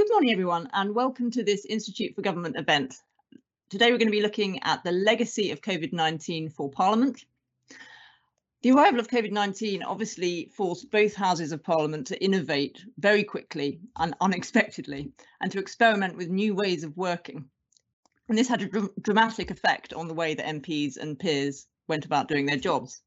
Good morning, everyone, and welcome to this Institute for Government event. Today, we're going to be looking at the legacy of COVID-19 for Parliament. The arrival of COVID-19 obviously forced both houses of Parliament to innovate very quickly and unexpectedly, and to experiment with new ways of working. And this had a dr dramatic effect on the way that MPs and peers went about doing their jobs.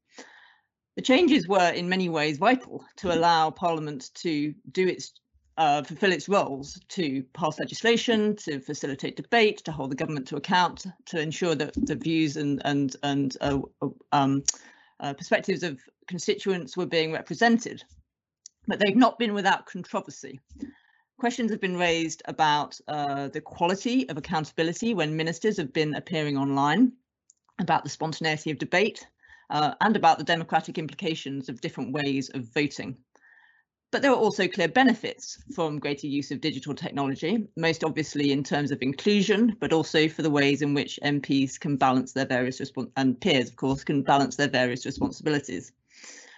The changes were in many ways vital to allow Parliament to do its uh, fulfill its roles to pass legislation, to facilitate debate, to hold the government to account, to ensure that the views and and and uh, um, uh, perspectives of constituents were being represented. But they've not been without controversy. Questions have been raised about uh, the quality of accountability when ministers have been appearing online, about the spontaneity of debate, uh, and about the democratic implications of different ways of voting. But there are also clear benefits from greater use of digital technology, most obviously in terms of inclusion, but also for the ways in which MPs can balance their various and peers, of course, can balance their various responsibilities.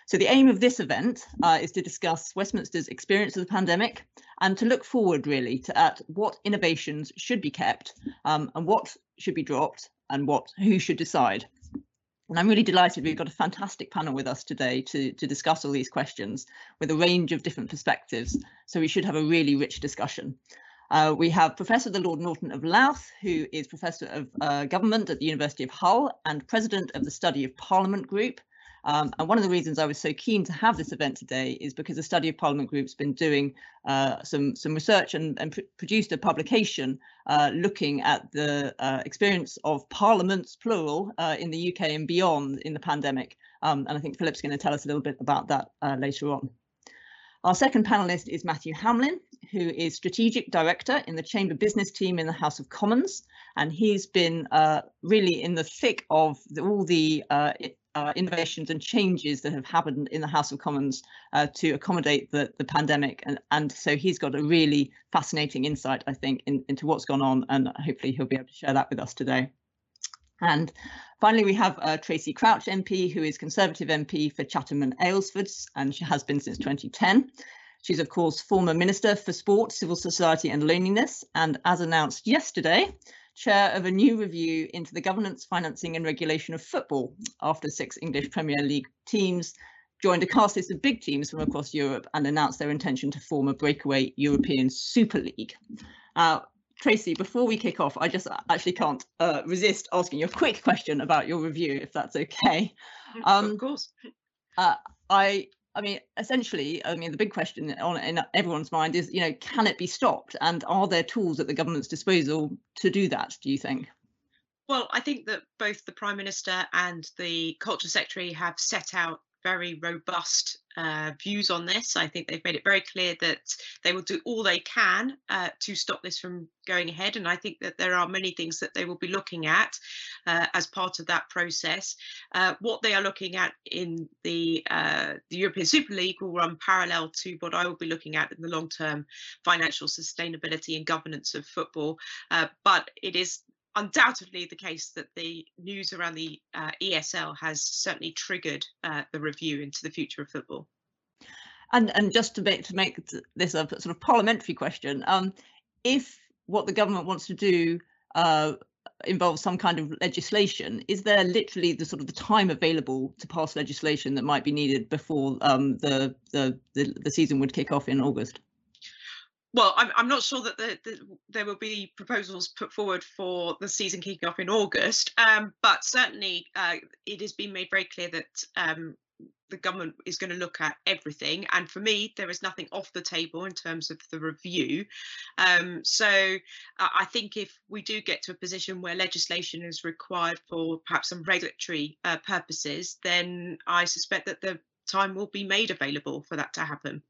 So the aim of this event uh, is to discuss Westminster's experience of the pandemic and to look forward really to at what innovations should be kept um, and what should be dropped and what who should decide. And I'm really delighted we've got a fantastic panel with us today to, to discuss all these questions with a range of different perspectives. So we should have a really rich discussion. Uh, we have Professor the Lord Norton of Louth, who is Professor of uh, Government at the University of Hull and President of the Study of Parliament Group, um, and one of the reasons I was so keen to have this event today is because the Study of Parliament Group's been doing uh, some some research and, and pr produced a publication uh, looking at the uh, experience of parliaments, plural, uh, in the UK and beyond in the pandemic. Um, and I think Philip's going to tell us a little bit about that uh, later on. Our second panelist is Matthew Hamlyn, who is Strategic Director in the Chamber Business Team in the House of Commons. And he's been uh, really in the thick of the, all the uh, uh, innovations and changes that have happened in the House of Commons uh, to accommodate the, the pandemic. And, and so he's got a really fascinating insight, I think, in, into what's gone on, and hopefully he'll be able to share that with us today. And finally, we have uh, Tracy Crouch MP, who is Conservative MP for Chatham and Aylesfords, and she has been since 2010. She's, of course, former Minister for Sport, Civil Society and Loneliness, and as announced yesterday, chair of a new review into the governance, financing and regulation of football after six English Premier League teams joined a cast list of big teams from across Europe and announced their intention to form a breakaway European Super League. Uh, Tracy, before we kick off, I just actually can't uh, resist asking you a quick question about your review, if that's okay. Um, of course. Uh, I I mean, essentially, I mean, the big question on in everyone's mind is, you know, can it be stopped? And are there tools at the government's disposal to do that? Do you think? Well, I think that both the Prime Minister and the Culture Secretary have set out very robust uh, views on this. I think they've made it very clear that they will do all they can uh, to stop this from going ahead. And I think that there are many things that they will be looking at uh, as part of that process. Uh, what they are looking at in the, uh, the European Super League will run parallel to what I will be looking at in the long term financial sustainability and governance of football. Uh, but it is undoubtedly the case that the news around the uh, ESL has certainly triggered uh, the review into the future of football. And and just to make to make this a sort of parliamentary question, um, if what the government wants to do uh, involves some kind of legislation, is there literally the sort of the time available to pass legislation that might be needed before um, the, the the the season would kick off in August? Well, I'm, I'm not sure that the, the, there will be proposals put forward for the season kicking off in August, um, but certainly uh, it has been made very clear that um, the government is going to look at everything. And for me, there is nothing off the table in terms of the review. Um, so I think if we do get to a position where legislation is required for perhaps some regulatory uh, purposes, then I suspect that the time will be made available for that to happen.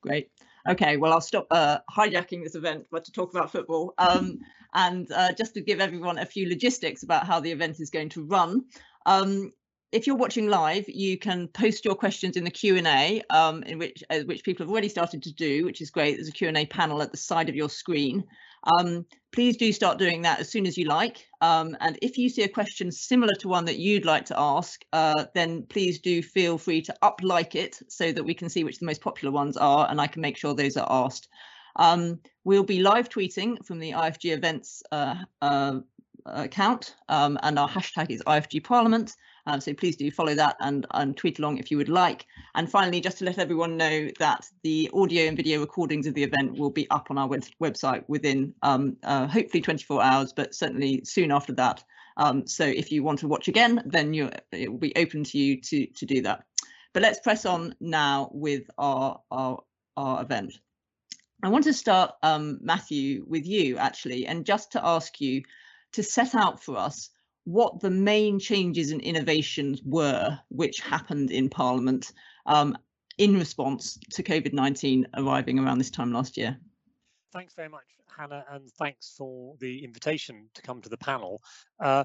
Great. Okay, well, I'll stop uh, hijacking this event, but to talk about football. Um, and uh, just to give everyone a few logistics about how the event is going to run. Um, if you're watching live, you can post your questions in the Q&A, um, in which uh, which people have already started to do, which is great. There's a Q&A panel at the side of your screen. Um, please do start doing that as soon as you like. Um, and if you see a question similar to one that you'd like to ask, uh, then please do feel free to up like it so that we can see which the most popular ones are and I can make sure those are asked. Um, we'll be live tweeting from the IFG events uh, uh, account um, and our hashtag is IFG Parliament. Um, so please do follow that and, and tweet along if you would like. And finally, just to let everyone know that the audio and video recordings of the event will be up on our web website within um, uh, hopefully 24 hours, but certainly soon after that. Um, so if you want to watch again, then it will be open to you to, to do that. But let's press on now with our, our, our event. I want to start, um, Matthew, with you actually, and just to ask you to set out for us what the main changes and innovations were which happened in Parliament um, in response to COVID-19 arriving around this time last year. Thanks very much, Hannah, and thanks for the invitation to come to the panel. Uh,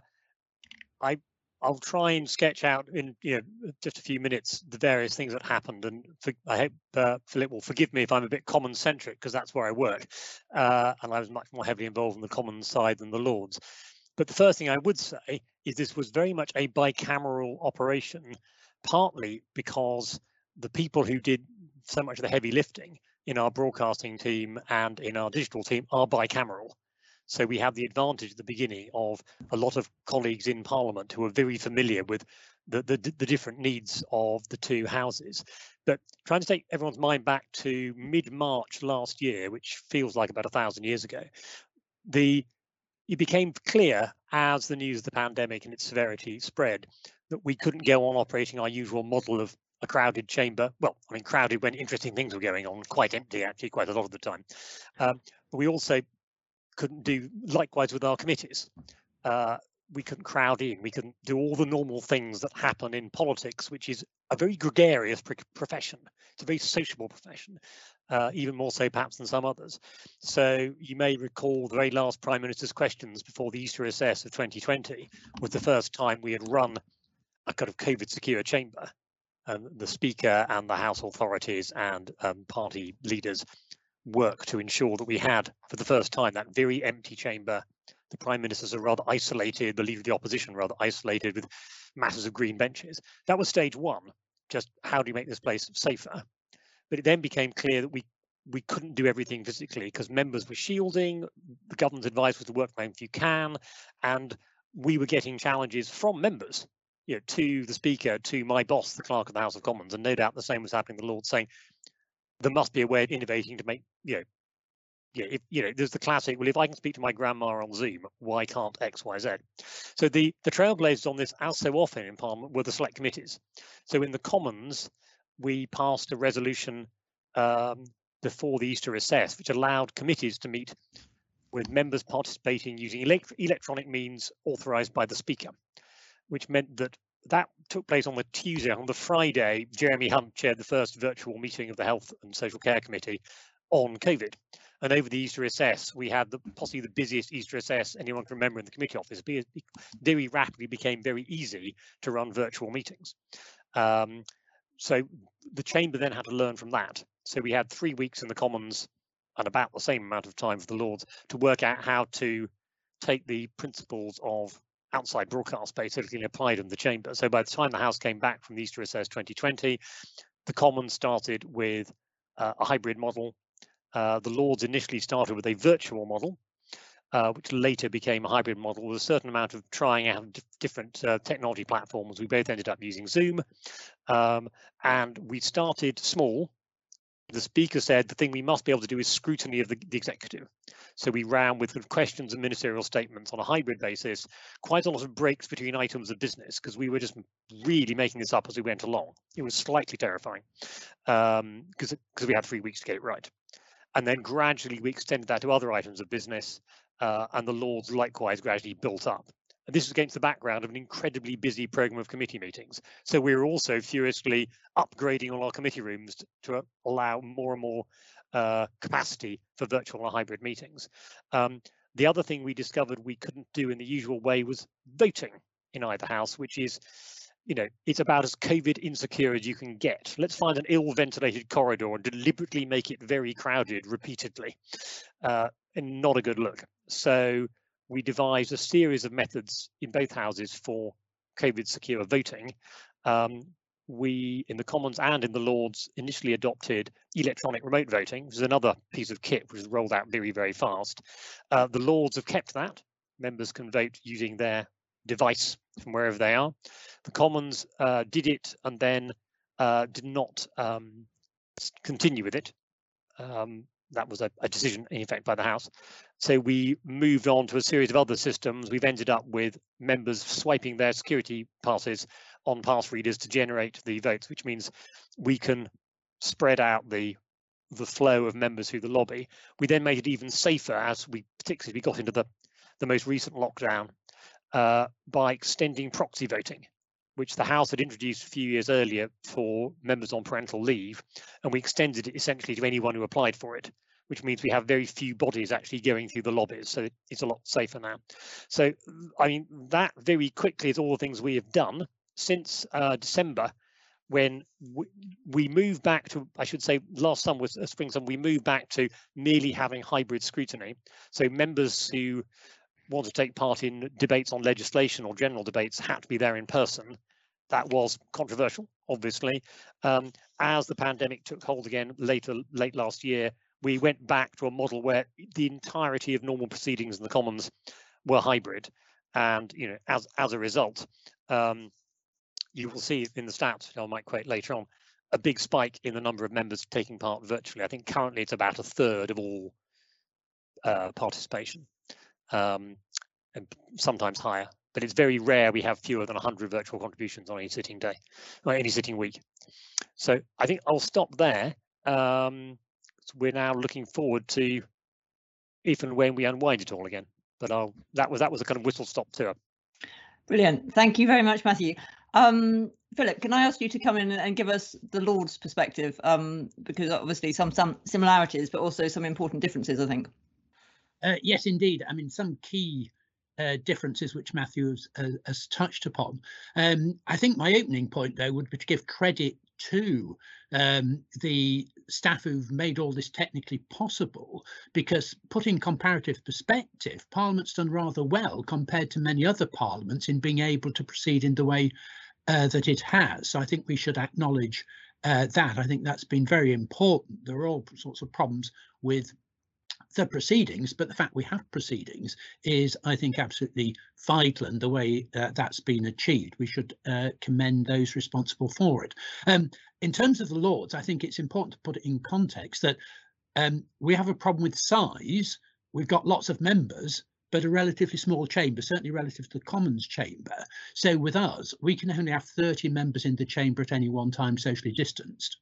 I I'll try and sketch out in you know just a few minutes the various things that happened, and for, I hope uh, Philip will forgive me if I'm a bit common centric because that's where I work, uh, and I was much more heavily involved in the Commons side than the Lords. But the first thing I would say is this was very much a bicameral operation, partly because the people who did so much of the heavy lifting in our broadcasting team and in our digital team are bicameral. So we have the advantage at the beginning of a lot of colleagues in Parliament who are very familiar with the, the, the different needs of the two houses. But trying to take everyone's mind back to mid-March last year, which feels like about a thousand years ago, the it became clear as the news of the pandemic and its severity spread that we couldn't go on operating our usual model of a crowded chamber. Well, I mean, crowded when interesting things were going on, quite empty actually, quite a lot of the time. Um, but we also couldn't do likewise with our committees. Uh, we couldn't crowd in, we couldn't do all the normal things that happen in politics, which is a very gregarious profession. It's a very sociable profession, uh, even more so perhaps than some others. So you may recall the very last Prime Minister's questions before the Easter recess of 2020 was the first time we had run a kind of COVID secure chamber. And the Speaker and the House authorities and um, party leaders work to ensure that we had, for the first time, that very empty chamber. The prime ministers are rather isolated, the leader of the opposition rather isolated with masses of green benches. That was stage one, just how do you make this place safer? But it then became clear that we we couldn't do everything physically because members were shielding, the government's advice was to work from home if you can, and we were getting challenges from members you know, to the speaker, to my boss, the clerk of the House of Commons, and no doubt the same was happening. The Lord saying, there must be a way of innovating to make you know yeah, if, you know, there's the classic, well, if I can speak to my grandma on Zoom, why can't X, Y, Z? So the, the trailblazers on this, as so often in Parliament, were the select committees. So in the Commons, we passed a resolution um, before the Easter recess, which allowed committees to meet with members participating using elect electronic means authorised by the Speaker, which meant that that took place on the Tuesday. On the Friday, Jeremy Hunt chaired the first virtual meeting of the Health and Social Care Committee on COVID. And over the Easter recess, we had the, possibly the busiest Easter recess anyone can remember in the committee office. It very rapidly became very easy to run virtual meetings. Um, so the chamber then had to learn from that. So we had three weeks in the Commons and about the same amount of time for the Lords to work out how to take the principles of outside broadcast basically applied in the chamber. So by the time the House came back from the Easter recess 2020, the Commons started with uh, a hybrid model. Uh, the Lords initially started with a virtual model, uh, which later became a hybrid model with a certain amount of trying out different uh, technology platforms. We both ended up using Zoom, um, and we started small the speaker said the thing we must be able to do is scrutiny of the, the executive. So we ran with questions and ministerial statements on a hybrid basis, quite a lot of breaks between items of business because we were just really making this up as we went along. It was slightly terrifying because um, because we had three weeks to get it right. And then gradually we extended that to other items of business uh, and the Lords likewise gradually built up. And this is against the background of an incredibly busy program of committee meetings. So we were also furiously upgrading all our committee rooms to, allow more and more uh, capacity for virtual and hybrid meetings. Um, the other thing we discovered we couldn't do in the usual way was voting in either house, which is, you know, it's about as COVID insecure as you can get. Let's find an ill ventilated corridor and deliberately make it very crowded repeatedly. Uh, and not a good look. So we devised a series of methods in both houses for COVID secure voting. Um, we in the Commons and in the Lords initially adopted electronic remote voting, which is another piece of kit which was rolled out very, very fast. Uh, the Lords have kept that. Members can vote using their device from wherever they are. The Commons uh, did it and then uh, did not um, continue with it. Um, that was a, a, decision in effect by the House. So we moved on to a series of other systems. We've ended up with members swiping their security passes on pass readers to generate the votes, which means we can spread out the the flow of members through the lobby. We then made it even safer as we particularly we got into the the most recent lockdown uh, by extending proxy voting, which the House had introduced a few years earlier for members on parental leave, and we extended it essentially to anyone who applied for it which means we have very few bodies actually going through the lobbies. So it's a lot safer now. So, I mean, that very quickly is all the things we have done since uh, December when we, moved back to, I should say, last summer was uh, spring summer, we moved back to merely having hybrid scrutiny. So members who want to take part in debates on legislation or general debates had to be there in person. That was controversial, obviously. Um, as the pandemic took hold again later, late last year, we went back to a model where the entirety of normal proceedings in the Commons were hybrid. And you know, as as a result, um, you will see in the stats, which I might quote later on, a big spike in the number of members taking part virtually. I think currently it's about a third of all uh, participation, um, and sometimes higher. But it's very rare we have fewer than 100 virtual contributions on any sitting day, or any sitting week. So I think I'll stop there. Um, so we're now looking forward to if and when we unwind it all again. But I'll, that was that was a kind of whistle stop tour. Brilliant. Thank you very much, Matthew. Um, Philip, can I ask you to come in and give us the Lord's perspective? Um, because obviously some some similarities, but also some important differences, I think. Uh, yes, indeed. I mean, some key uh, differences which Matthew has, uh, has touched upon. Um, I think my opening point, though, would be to give credit to um, the staff who've made all this technically possible because put in comparative perspective parliament's done rather well compared to many other parliaments in being able to proceed in the way uh, that it has so i think we should acknowledge uh, that i think that's been very important there are all sorts of problems with the proceedings, but the fact we have proceedings is, I think, absolutely vital and the way uh, that's been achieved. We should uh, commend those responsible for it. Um, in terms of the Lords, I think it's important to put it in context that um, we have a problem with size. We've got lots of members, but a relatively small chamber, certainly relative to the Commons chamber. So with us, we can only have 30 members in the chamber at any one time socially distanced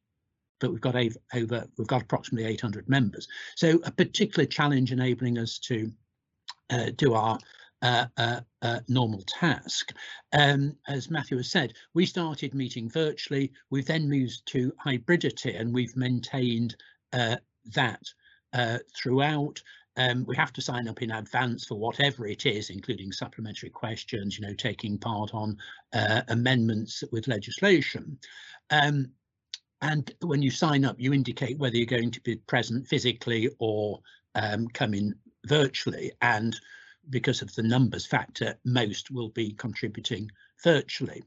but we've got over we've got approximately 800 members. So a particular challenge enabling us to uh, do our uh, uh, uh, normal task. Um, as Matthew has said, we started meeting virtually. We've then moved to hybridity, and we've maintained uh, that uh, throughout. Um, we have to sign up in advance for whatever it is, including supplementary questions, you know, taking part on amendments with legislation. Um, and when you sign up, you indicate whether you're going to be present physically or um, in virtually. And because of the numbers factor, most will be contributing virtually.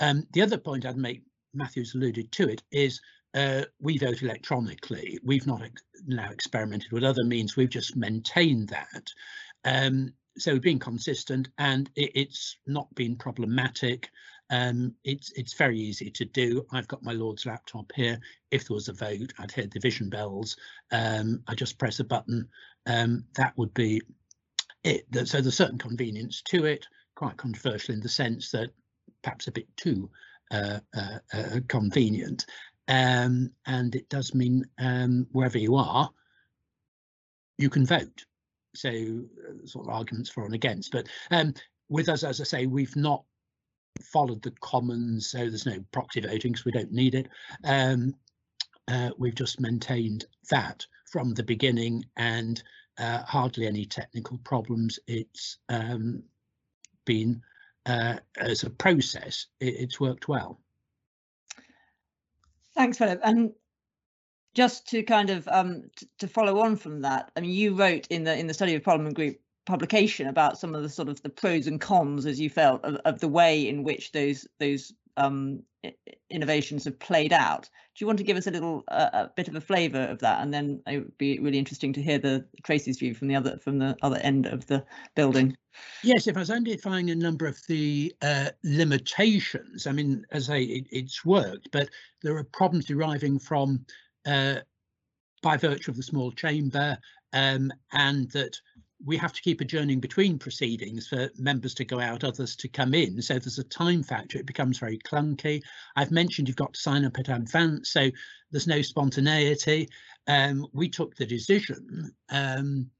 Um, the other point I'd make, Matthew's alluded to it, is uh, we vote electronically. We've not ex now experimented with other means. We've just maintained that. Um, so we've been consistent and it, it's not been problematic. Um, it's it's very easy to do. I've got my Lord's laptop here. If there was a vote, I'd hear the vision bells. Um, I just press a button. Um, that would be it. So there's certain convenience to it, quite controversial in the sense that perhaps a bit too uh, uh, uh, convenient. Um, and it does mean um, wherever you are, you can vote. So uh, sort of arguments for and against. But um, with us, as I say, we've not followed the commons, so there's no proxy voting because we don't need it. Um, uh, we've just maintained that from the beginning and uh, hardly any technical problems. It's um, been, uh, as a process, it, it's worked well. Thanks, Philip. And just to kind of um, to follow on from that, I mean, you wrote in the in the study of Parliament Group publication about some of the sort of the pros and cons as you felt of, of the way in which those those um, innovations have played out. Do you want to give us a little uh, a bit of a flavour of that, and then it would be really interesting to hear the Tracy's view from the other from the other end of the building. Yes, if I was identifying a number of the uh, limitations, I mean, as I it, it's worked, but there are problems deriving from uh, by virtue of the small chamber, um, and that we have to keep adjourning between proceedings for members to go out, others to come in. So there's a time factor. It becomes very clunky. I've mentioned you've got to sign up at advance, so there's no spontaneity. Um, we took the decision um,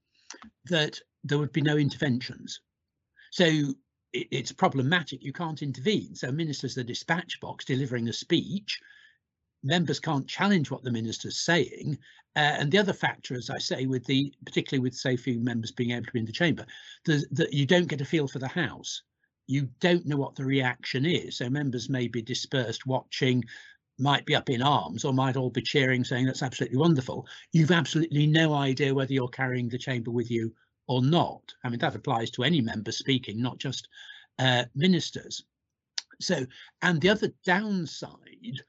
that there would be no interventions. So it, it's problematic. You can't intervene. So ministers the dispatch box delivering a speech members can't challenge what the minister's saying. Uh, and the other factor, as I say, with the particularly with so few members being able to be in the chamber, that you don't get a feel for the House. You don't know what the reaction is. So members may be dispersed watching, might be up in arms, or might all be cheering, saying that's absolutely wonderful. You've absolutely no idea whether you're carrying the chamber with you or not. I mean, that applies to any member speaking, not just uh, ministers. So, and the other downside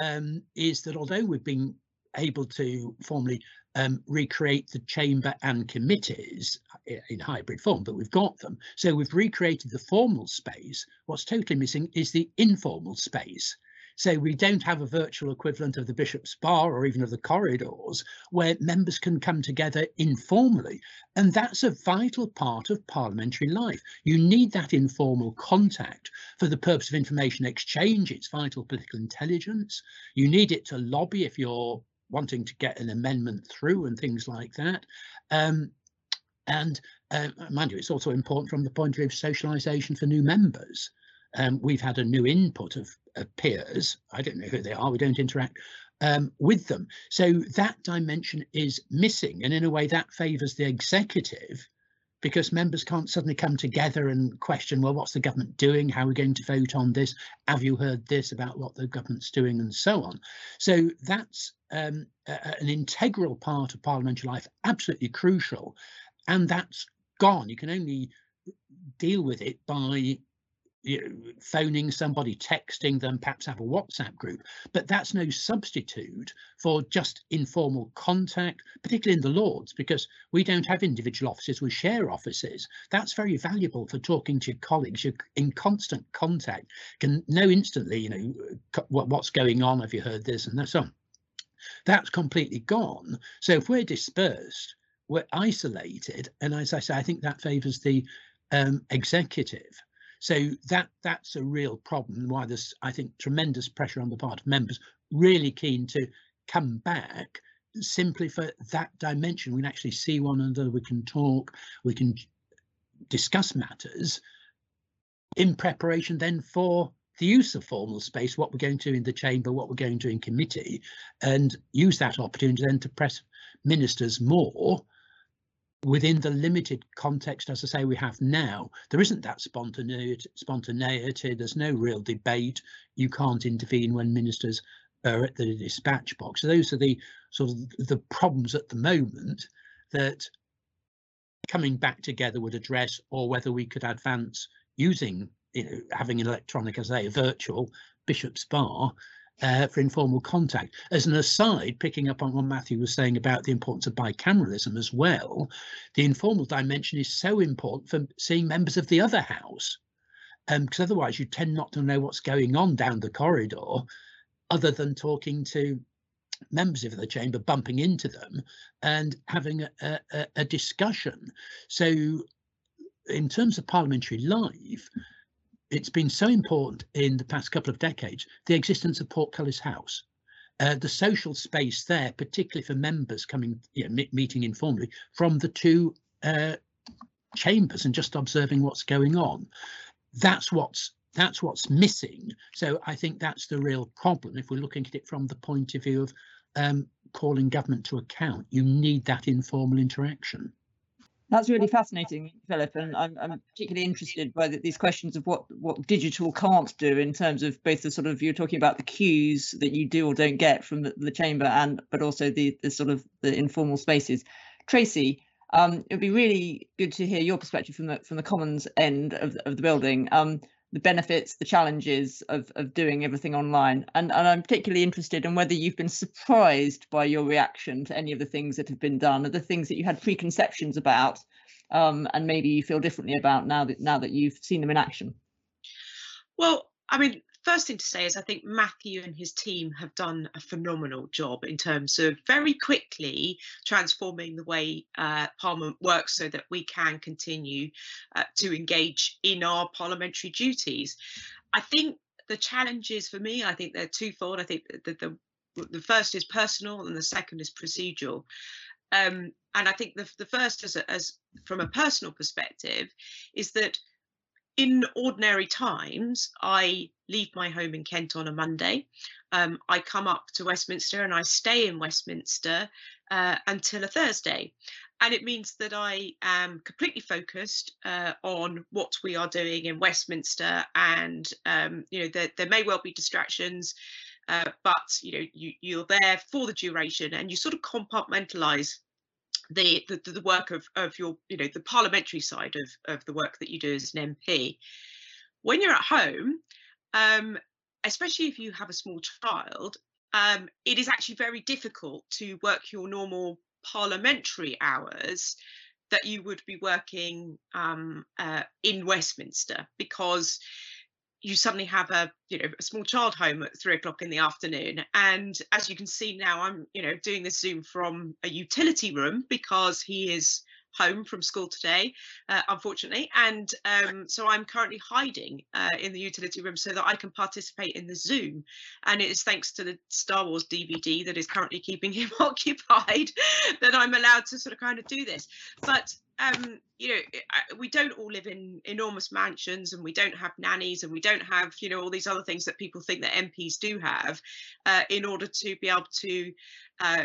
um, is that although we've been able to formally um, recreate the chamber and committees uh, in hybrid form, but we've got them. So we've recreated the formal space. What's totally missing is the informal space. So we don't have a virtual equivalent of the Bishop's Bar or even of the corridors where members can come together informally. And that's a vital part of parliamentary life. You need that informal contact for the purpose of information exchange. It's vital political intelligence. You need it to lobby if you're wanting to get an amendment through and things like that. Um, and uh, mind you, it's also important from the point of view of socialisation for new members. Um, we've had a new input of, of, peers. I don't know who they are. We don't interact um, with them. So that dimension is missing. And in a way that favours the executive because members can't suddenly come together and question, well, what's the government doing? How are we going to vote on this? Have you heard this about what the government's doing and so on? So that's um, a, an integral part of parliamentary life, absolutely crucial. And that's gone. You can only deal with it by phoning somebody, texting them, perhaps have a WhatsApp group, but that's no substitute for just informal contact, particularly in the Lords, because we don't have individual offices, we share offices. That's very valuable for talking to your colleagues. You're in constant contact, can know instantly, you know, what's going on, have you heard this and so on. That's completely gone. So if we're dispersed, we're isolated, and as I say, I think that favours the um, executive so that that's a real problem. Why there's, I think, tremendous pressure on the part of members really keen to come back simply for that dimension. We can actually see one another, we can talk, we can discuss matters in preparation then for the use of formal space, what we're going to in the chamber, what we're going to in committee, and use that opportunity then to press ministers more within the limited context, as I say, we have now, there isn't that spontaneity, spontaneity. There's no real debate. You can't intervene when ministers are at the dispatch box. So those are the sort of the problems at the moment that coming back together would address, or whether we could advance using, you know, having an electronic, as I say, a virtual Bishop's Bar uh, for informal contact. As an aside, picking up on what Matthew was saying about the importance of bicameralism as well, the informal dimension is so important for seeing members of the other house, because um, otherwise you tend not to know what's going on down the corridor, other than talking to members of the chamber, bumping into them and having a, a, a discussion. So in terms of parliamentary life, it's been so important in the past couple of decades, the existence of Portcullis House. Uh, the social space there, particularly for members coming, you know, meeting informally from the two uh, chambers and just observing what's going on. That's what's that's what's missing. So I think that's the real problem. If we're looking at it from the point of view of um, calling government to account, you need that informal interaction. That's really fascinating, Philip, and I'm, I'm particularly interested by the, these questions of what what digital can't do in terms of both the sort of you're talking about the cues that you do or don't get from the, the chamber, and but also the the sort of the informal spaces. Tracy, um, it would be really good to hear your perspective from the from the Commons end of of the building. Um, the benefits, the challenges of, of doing everything online. And, and I'm particularly interested in whether you've been surprised by your reaction to any of the things that have been done, or the things that you had preconceptions about, um, and maybe you feel differently about now that now that you've seen them in action. Well, I mean, first thing to say is I think Matthew and his team have done a phenomenal job in terms of very quickly transforming the way uh, Parliament works so that we can continue uh, to engage in our parliamentary duties. I think the challenges for me, I think they're twofold. I think that the, the first is personal and the second is procedural. Um, and I think the, the first, as, a, as from a personal perspective, is that in ordinary times, I leave my home in Kent on a Monday. Um, I come up to Westminster and I stay in Westminster uh, until a Thursday. And it means that I am completely focused uh, on what we are doing in Westminster. And, um, you know, there, there may well be distractions, uh, but, you know, you, you're there for the duration and you sort of compartmentalize the, the the work of of your you know the parliamentary side of of the work that you do as an MP. When you're at home, um, especially if you have a small child, um, it is actually very difficult to work your normal parliamentary hours that you would be working um, uh, in Westminster because you suddenly have a you know a small child home at three o'clock in the afternoon. And as you can see now i'm you know doing this zoom from a utility room because he is home from school today uh, unfortunately. And um, so i'm currently hiding uh, in the utility room so that i can participate in the zoom. And it is thanks to the star wars dvd that is currently keeping him occupied that i'm allowed to sort of kind of do this. But um, you know, we don't all live in enormous mansions and we don't have nannies and we don't have, you know, all these other things that people think that MPs do have uh, in order to be able to uh,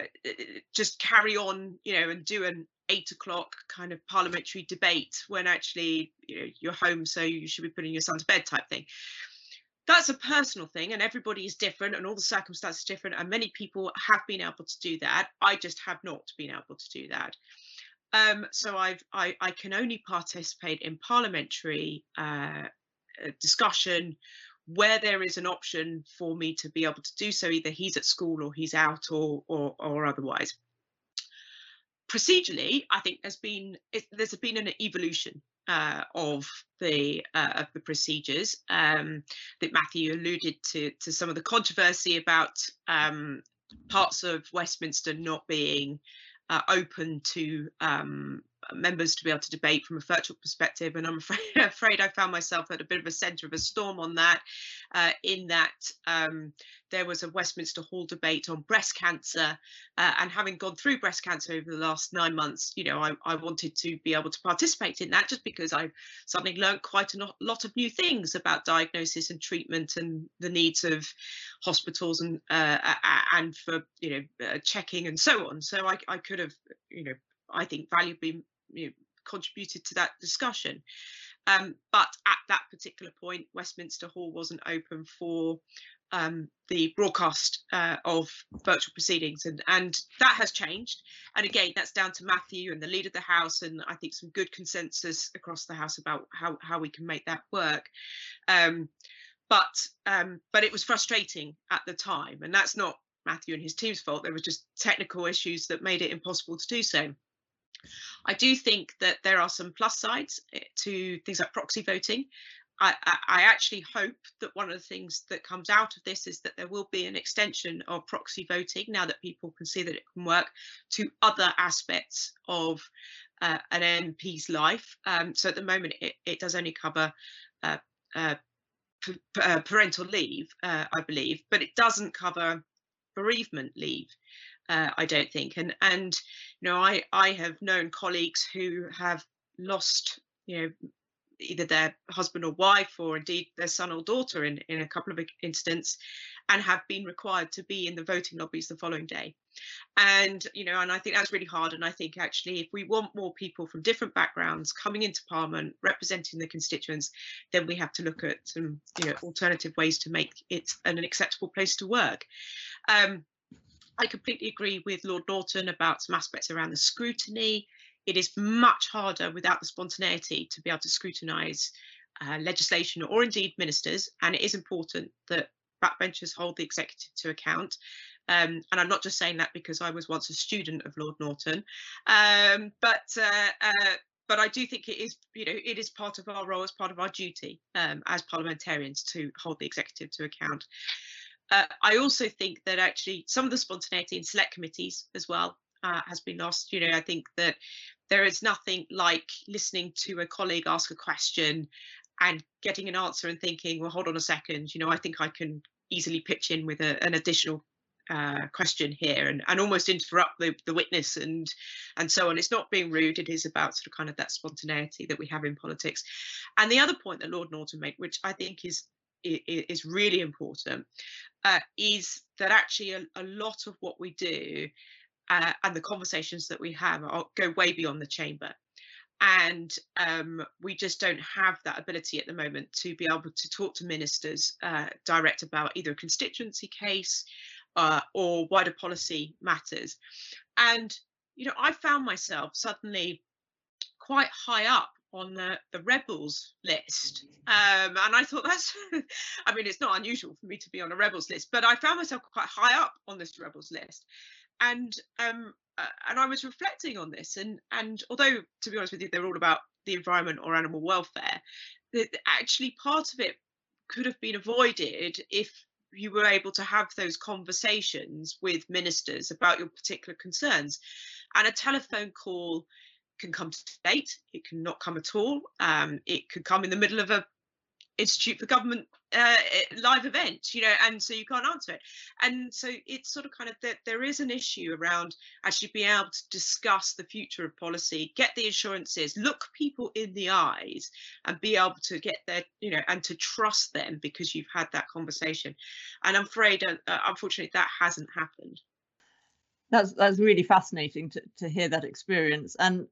just carry on, you know, and do an eight o'clock kind of parliamentary debate when actually, you know, you're home, so you should be putting your son to bed type thing. That's a personal thing and everybody is different and all the circumstances are different and many people have been able to do that. I just have not been able to do that um, so I've, I, I, can only participate in parliamentary uh, uh, discussion where there is an option for me to be able to do so. Either he's at school or he's out or, or, or otherwise. Procedurally, I think there's been it, there's been an evolution uh, of the uh, of the procedures. Um, that Matthew alluded to to some of the controversy about um, parts of Westminster not being uh, open to um, members to be able to debate from a virtual perspective. And I'm afraid, afraid I found myself at a bit of a centre of a storm on that, uh, in that um, there was a Westminster Hall debate on breast cancer. Uh, and having gone through breast cancer over the last nine months, you know, I, I, wanted to be able to participate in that just because I suddenly learned quite a lot of new things about diagnosis and treatment and the needs of hospitals and uh, and for, you know, uh, checking and so on. So I, I could have, you know, I think valuably you know, contributed to that discussion. Um, but at that particular point, Westminster Hall wasn't open for um, the broadcast uh, of virtual proceedings, and and that has changed. And again, that's down to Matthew and the lead of the House, and I think some good consensus across the House about how how we can make that work. Um, but um, but it was frustrating at the time, and that's not Matthew and his team's fault. There were just technical issues that made it impossible to do so. I do think that there are some plus sides eh, to things like proxy voting. I, I, actually hope that one of the things that comes out of this is that there will be an extension of proxy voting now that people can see that it can work to other aspects of uh, an MP's life. Um, so at the moment, it, it does only cover uh, uh, uh parental leave, uh, I believe, but it doesn't cover bereavement leave uh, I don't think. And and you know, I I have known colleagues who have lost you know either their husband or wife or indeed their son or daughter in, in a couple of instances and have been required to be in the voting lobbies the following day. And you know and i think that's really hard. And i think actually if we want more people from different backgrounds coming into parliament representing the constituents then we have to look at some you know alternative ways to make it an acceptable place to work. Um, I completely agree with Lord Norton about some aspects around the scrutiny. It is much harder without the spontaneity to be able to scrutinise uh, legislation or indeed ministers, and it is important that backbenchers hold the executive to account. Um, and I'm not just saying that because I was once a student of Lord Norton, um, but uh, uh, but I do think it is, you know, it is part of our role as part of our duty um, as parliamentarians to hold the executive to account. Uh, I also think that actually some of the spontaneity in select committees as well uh, has been lost. You know, I think that there is nothing like listening to a colleague ask a question and getting an answer and thinking, well, hold on a second, you know, I think I can easily pitch in with a, an additional uh, question here and, and almost interrupt the, the witness and and so on. It's not being rude. It is about sort of kind of that spontaneity that we have in politics. And the other point that Lord Norton made, which I think is is really important, uh, is that actually a, a, lot of what we do uh, and the conversations that we have are, go way beyond the chamber and um, we just don't have that ability at the moment to be able to talk to ministers uh, direct about either a constituency case uh, or wider policy matters. And, you know, I found myself suddenly quite high up on the, the rebels list. Um, and I thought that's, I mean, it's not unusual for me to be on a rebels list, but I found myself quite high up on this rebels list. And um, uh, and I was reflecting on this, and and although to be honest with you, they're all about the environment or animal welfare, that actually part of it could have been avoided if you were able to have those conversations with ministers about your particular concerns. And a telephone call can come to late, it can not come at all, um, it could come in the middle of a institute for government uh, live event you know and so you can't answer it. And so it's sort of kind of that there is an issue around actually being able to discuss the future of policy get the assurances look people in the eyes and be able to get their you know and to trust them because you've had that conversation. And i'm afraid uh, uh unfortunately that hasn't happened. That's that's really fascinating to, to hear that experience. And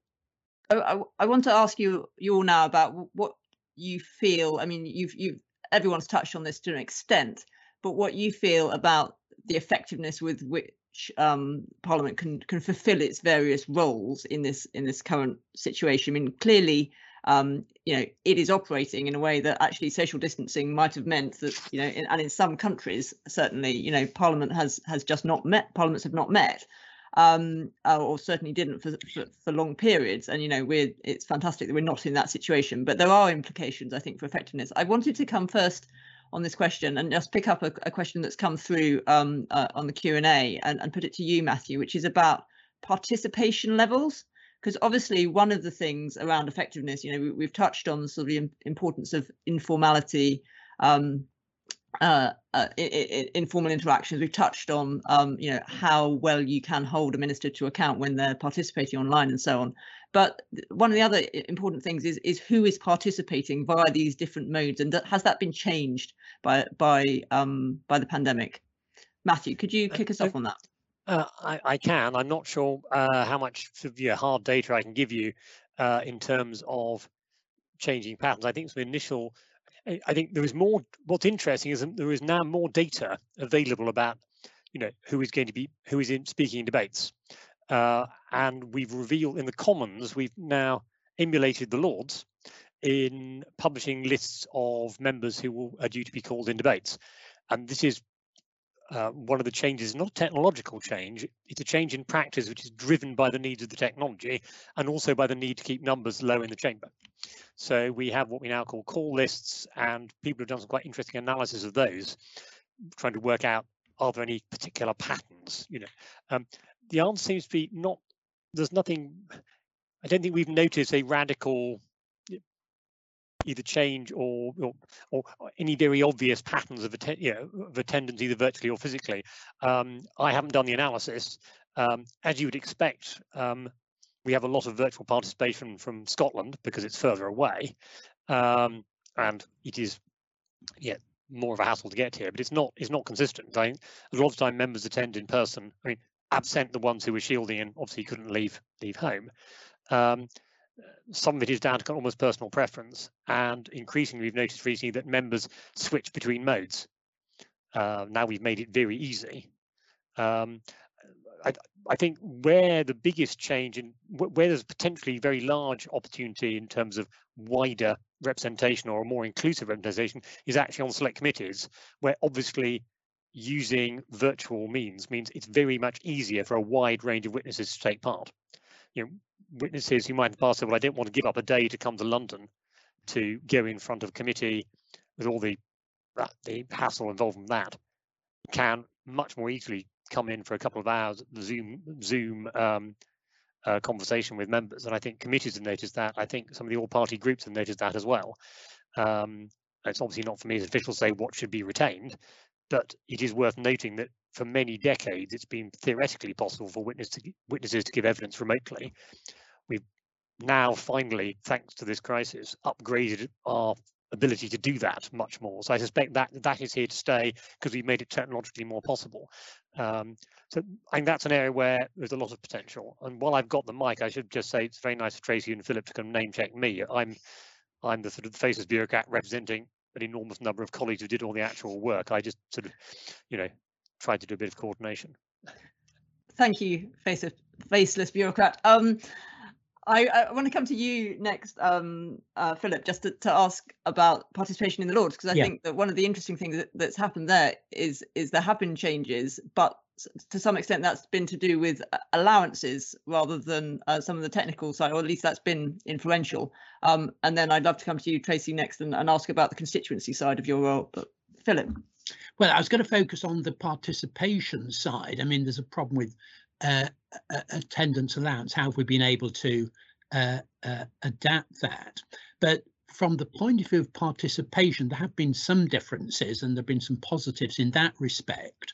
I, I want to ask you you all now about what you feel i mean you've you've everyone's touched on this to an extent but what you feel about the effectiveness with which um, parliament can can fulfill its various roles in this in this current situation. I mean clearly um, you know it is operating in a way that actually social distancing might have meant that you know in, and in some countries certainly you know parliament has has just not met parliaments have not met um, uh, or certainly didn't for, for, for, long periods. And you know, we're it's fantastic that we're not in that situation, but there are implications, I think, for effectiveness. I wanted to come first on this question and just pick up a, a question that's come through um, uh, on the Q and and put it to you, Matthew, which is about participation levels. Because obviously, one of the things around effectiveness, you know, we, have touched on sort of the importance of informality. Um, uh, uh, informal interactions. We've touched on, um, you know, how well you can hold a minister to account when they're participating online and so on. But one of the other important things is is who is participating via these different modes, and has that been changed by by um, by the pandemic? Matthew, could you uh, kick us off on that? Uh, I, I, can. I'm not sure uh, how much of severe hard data I can give you uh, in terms of changing patterns. I think some initial I think there is more. What's interesting is there is now more data available about, you know, who is going to be who is in speaking in debates, uh, and we've revealed in the Commons we've now emulated the Lords in publishing lists of members who will, are due to be called in debates, and this is uh, one of the changes, is not technological change, it's a change in practice which is driven by the needs of the technology and also by the need to keep numbers low in the chamber. So we have what we now call call lists and people have done some quite interesting analysis of those, trying to work out are there any particular patterns, you know. Um, the answer seems to be not, there's nothing, I don't think we've noticed a radical either change or, or, or any very obvious patterns of, atten you know, of attendance either virtually or physically. Um, I haven't done the analysis. Um, as you would expect, um, we have a lot of virtual participation from Scotland because it's further away, um, and it is yeah more of a hassle to get here. But it's not it's not consistent. I, a lot of time members attend in person. I mean, absent the ones who were shielding and obviously couldn't leave leave home. Some of it is down to almost personal preference, and increasingly we've noticed recently that members switch between modes. Uh, now we've made it very easy. Um, I, I, think where the biggest change and where there's potentially very large opportunity in terms of wider representation or a more inclusive representation is actually on select committees, where obviously using virtual means means it's very much easier for a wide range of witnesses to take part. You know, witnesses who might past say, well, I didn't want to give up a day to come to London to go in front of committee with all the uh, the hassle involved in that, can much more easily come in for a couple of hours Zoom Zoom um, uh, conversation with members. And I think committees have noticed that. I think some of the all-party groups have noticed that as well. Um, it's obviously not for me as official to say what should be retained, but it is worth noting that for many decades it's been theoretically possible for witness to, witnesses to give evidence remotely. We've now finally, thanks to this crisis, upgraded our ability to do that much more. So I suspect that that is here to stay because we've made it technologically more possible. Um, so I think that's an area where there's a lot of potential. And while I've got the mic, I should just say it's very nice for Tracy and Philip to of name check me. I'm I'm the sort of faceless bureaucrat representing an enormous number of colleagues who did all the actual work. I just sort of, you know, tried to do a bit of coordination. Thank you, faceless, faceless bureaucrat. Um, I, I, want to come to you next, um, uh, Philip, just to, to, ask about participation in the Lords, because I yeah. think that one of the interesting things that, that's happened there is is there have been changes, but to some extent that's been to do with uh, allowances rather than uh, some of the technical side, or at least that's been influential. Um, and then I'd love to come to you, Tracy, next and, and ask about the constituency side of your role. But Philip. Well, I was going to focus on the participation side. I mean, there's a problem with uh, attendance allowance. How have we been able to uh, uh, adapt that? But from the point of view of participation, there have been some differences and there have been some positives in that respect.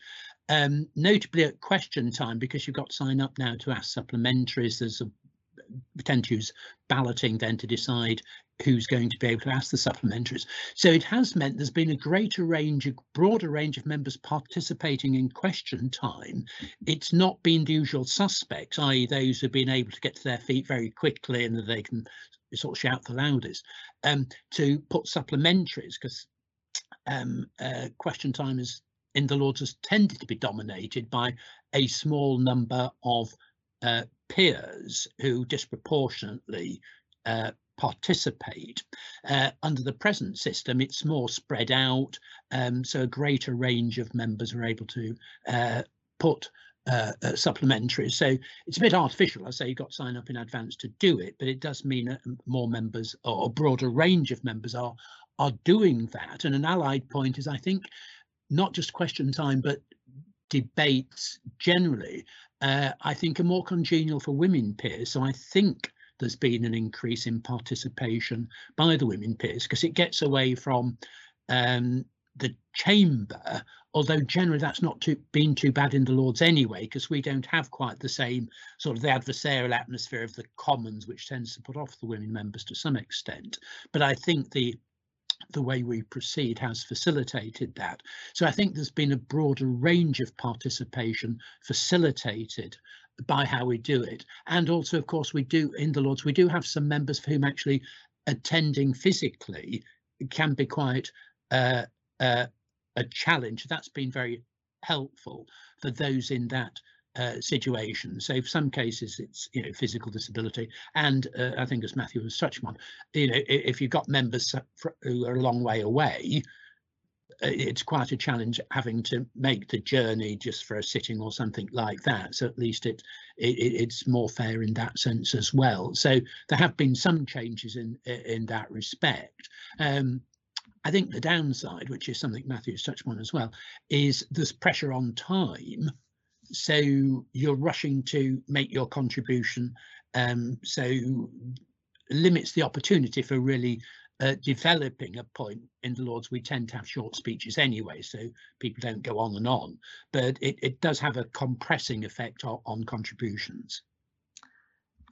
Um, notably at question time, because you've got to sign up now to ask supplementaries, there's a tend to use balloting then to decide who's going to be able to ask the supplementaries. So it has meant there's been a greater range, a broader range of members participating in question time. It's not been the usual suspects, i.e. those who've been able to get to their feet very quickly and that they can sort of shout the loudest, um, to put supplementaries because um, uh, question time is in the Lords has tended to be dominated by a small number of uh, peers who disproportionately uh, participate. Uh, under the present system, it's more spread out, um, so a greater range of members are able to uh, put uh, uh, supplementaries. So it's a bit artificial. I say you've got to sign up in advance to do it, but it does mean that more members or a broader range of members are are doing that. And an allied point is, I think, not just question time, but debates generally, uh, I think are more congenial for women peers. So I think there's been an increase in participation by the women peers because it gets away from um, the chamber, although generally that's not too, been too bad in the Lords anyway, because we don't have quite the same sort of the adversarial atmosphere of the Commons, which tends to put off the women members to some extent. But I think the the way we proceed has facilitated that. So I think there's been a broader range of participation facilitated by how we do it. And also, of course, we do in the Lords, we do have some members for whom actually attending physically can be quite uh, uh, a challenge. That's been very helpful for those in that uh, situation. So some cases, it's you know physical disability, and uh, I think as Matthew was touching on, you know if you've got members who are a long way away, uh, it's quite a challenge having to make the journey just for a sitting or something like that. So at least it, it it's more fair in that sense as well. So there have been some changes in in that respect. Um, I think the downside, which is something Matthew's touched on as well, is there's pressure on time. So you're rushing to make your contribution. Um, so limits the opportunity for really uh, developing a point in the Lords, we tend to have short speeches anyway, so people don't go on and on, but it, it does have a compressing effect on, on contributions.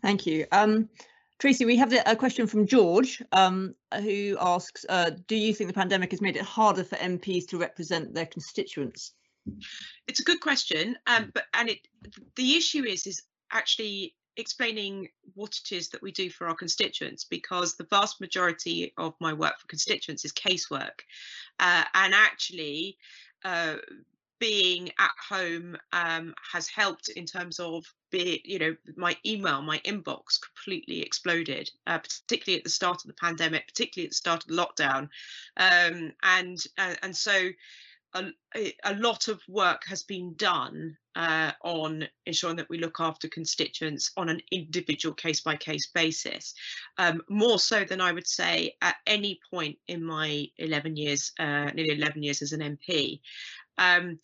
Thank you. Um, Tracy, we have a question from George um, who asks, uh, do you think the pandemic has made it harder for MPs to represent their constituents? It's a good question, um, but and it the issue is is actually explaining what it is that we do for our constituents because the vast majority of my work for constituents is casework. Uh, and actually uh, being at home um, has helped in terms of be you know my email my inbox completely exploded uh, particularly at the start of the pandemic particularly at the start of the lockdown. Um, and uh, and so a, a, lot of work has been done uh, on ensuring that we look after constituents on an individual case by case basis, um, more so than I would say at any point in my 11 years, uh, nearly 11 years as an MP. Um,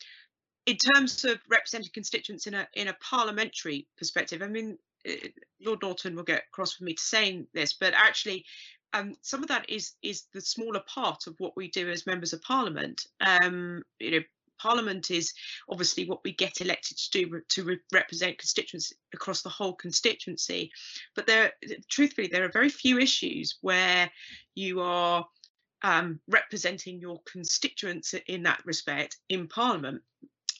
in terms of representing constituents in a in a parliamentary perspective, I mean, uh, Lord Norton will get cross with me to saying this, but actually, um, some of that is is the smaller part of what we do as members of parliament. Um, you know, parliament is obviously what we get elected to do to re represent constituents across the whole constituency. But there, truthfully, there are very few issues where you are um, representing your constituents in that respect in parliament.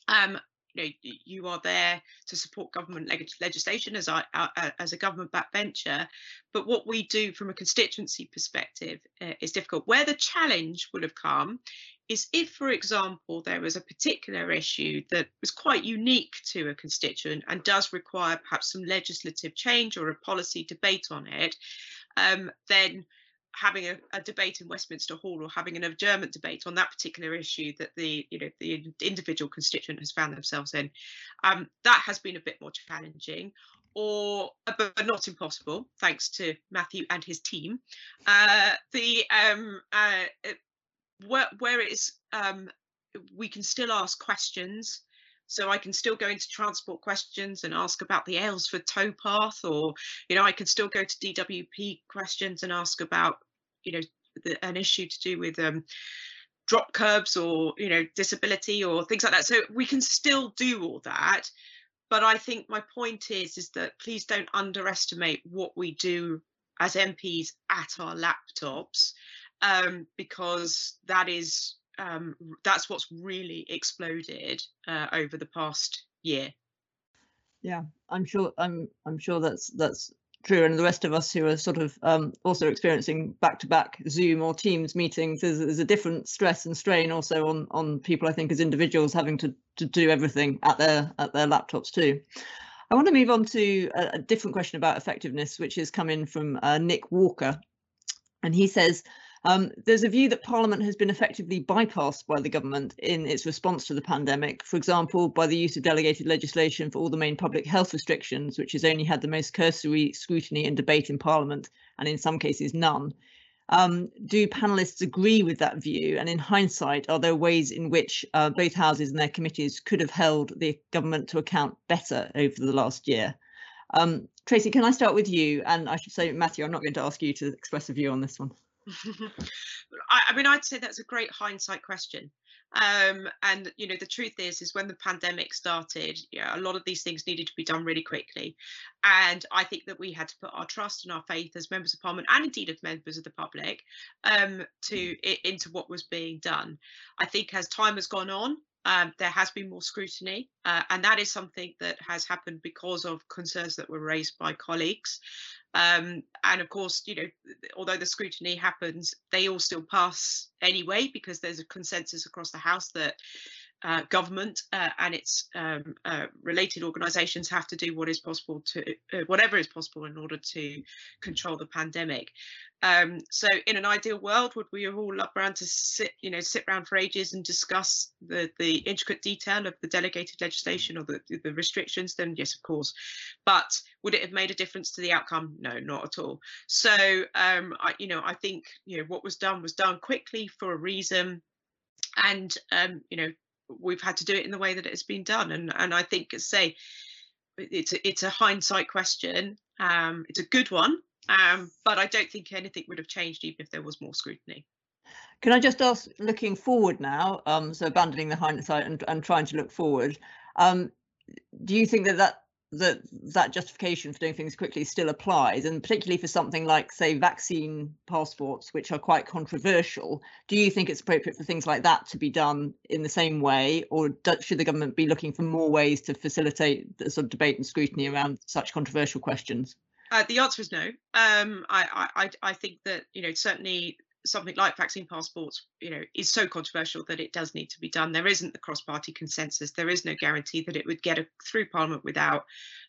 Um, you know you are there to support government leg legislation as I uh, uh, as a government backbencher, but what we do from a constituency perspective uh, is difficult. Where the challenge would have come is if, for example, there was a particular issue that was quite unique to a constituent and does require perhaps some legislative change or a policy debate on it, um, then having a, a, debate in Westminster Hall or having an adjournment debate on that particular issue that the you know the individual constituent has found themselves in, um, that has been a bit more challenging, or uh, but not impossible, thanks to Matthew and his team. Uh, the um, uh, where where it is um, we can still ask questions. So I can still go into transport questions and ask about the Aylesford towpath, or you know, I can still go to DWP questions and ask about, you know, the, an issue to do with um, drop curbs or you know disability or things like that. So we can still do all that, but I think my point is is that please don't underestimate what we do as MPs at our laptops, um, because that is um, that's what's really exploded uh, over the past year. Yeah, I'm sure. I'm I'm sure that's that's true. And the rest of us who are sort of um, also experiencing back-to-back Zoom or Teams meetings, there's, there's a different stress and strain also on on people. I think as individuals having to to do everything at their at their laptops too. I want to move on to a, a different question about effectiveness, which has come in from uh, Nick Walker, and he says. Um, there's a view that Parliament has been effectively bypassed by the government in its response to the pandemic, for example, by the use of delegated legislation for all the main public health restrictions, which has only had the most cursory scrutiny and debate in Parliament, and in some cases none. Um, do panelists agree with that view? And in hindsight, are there ways in which uh, both houses and their committees could have held the government to account better over the last year? Um, Tracy, can I start with you? And I should say, Matthew, I'm not going to ask you to express a view on this one. I, I, mean, I'd say that's a great hindsight question. Um, and you know, the truth is, is when the pandemic started, yeah, a lot of these things needed to be done really quickly, and I think that we had to put our trust and our faith as members of parliament, and indeed as members of the public, um, to mm. into what was being done. I think as time has gone on, um, there has been more scrutiny, uh, and that is something that has happened because of concerns that were raised by colleagues. Um, and of course, you know, although the scrutiny happens, they all still pass anyway because there's a consensus across the House that uh, government uh, and its um, uh, related organisations have to do what is possible to uh, whatever is possible in order to control the pandemic. Um, so, in an ideal world, would we all love around to sit, you know, sit around for ages and discuss the the intricate detail of the delegated legislation or the the restrictions? Then yes, of course. But would it have made a difference to the outcome? No, not at all. So, um, I, you know, I think you know what was done was done quickly for a reason and um, you know we've had to do it in the way that it has been done. And and I think, say, it's a, it's a hindsight question. Um, it's a good one, um, but I don't think anything would have changed even if there was more scrutiny. Can I just ask, looking forward now, um, so abandoning the hindsight and, and trying to look forward, um, do you think that that that that justification for doing things quickly still applies? And particularly for something like say vaccine passports which are quite controversial do you think it's appropriate for things like that to be done in the same way? Or do, should the government be looking for more ways to facilitate the sort of debate and scrutiny around such controversial questions uh, the answer is no um, I, I i think that you know certainly something like vaccine passports, you know, is so controversial that it does need to be done. There isn't the cross-party consensus. There is no guarantee that it would get a, through Parliament without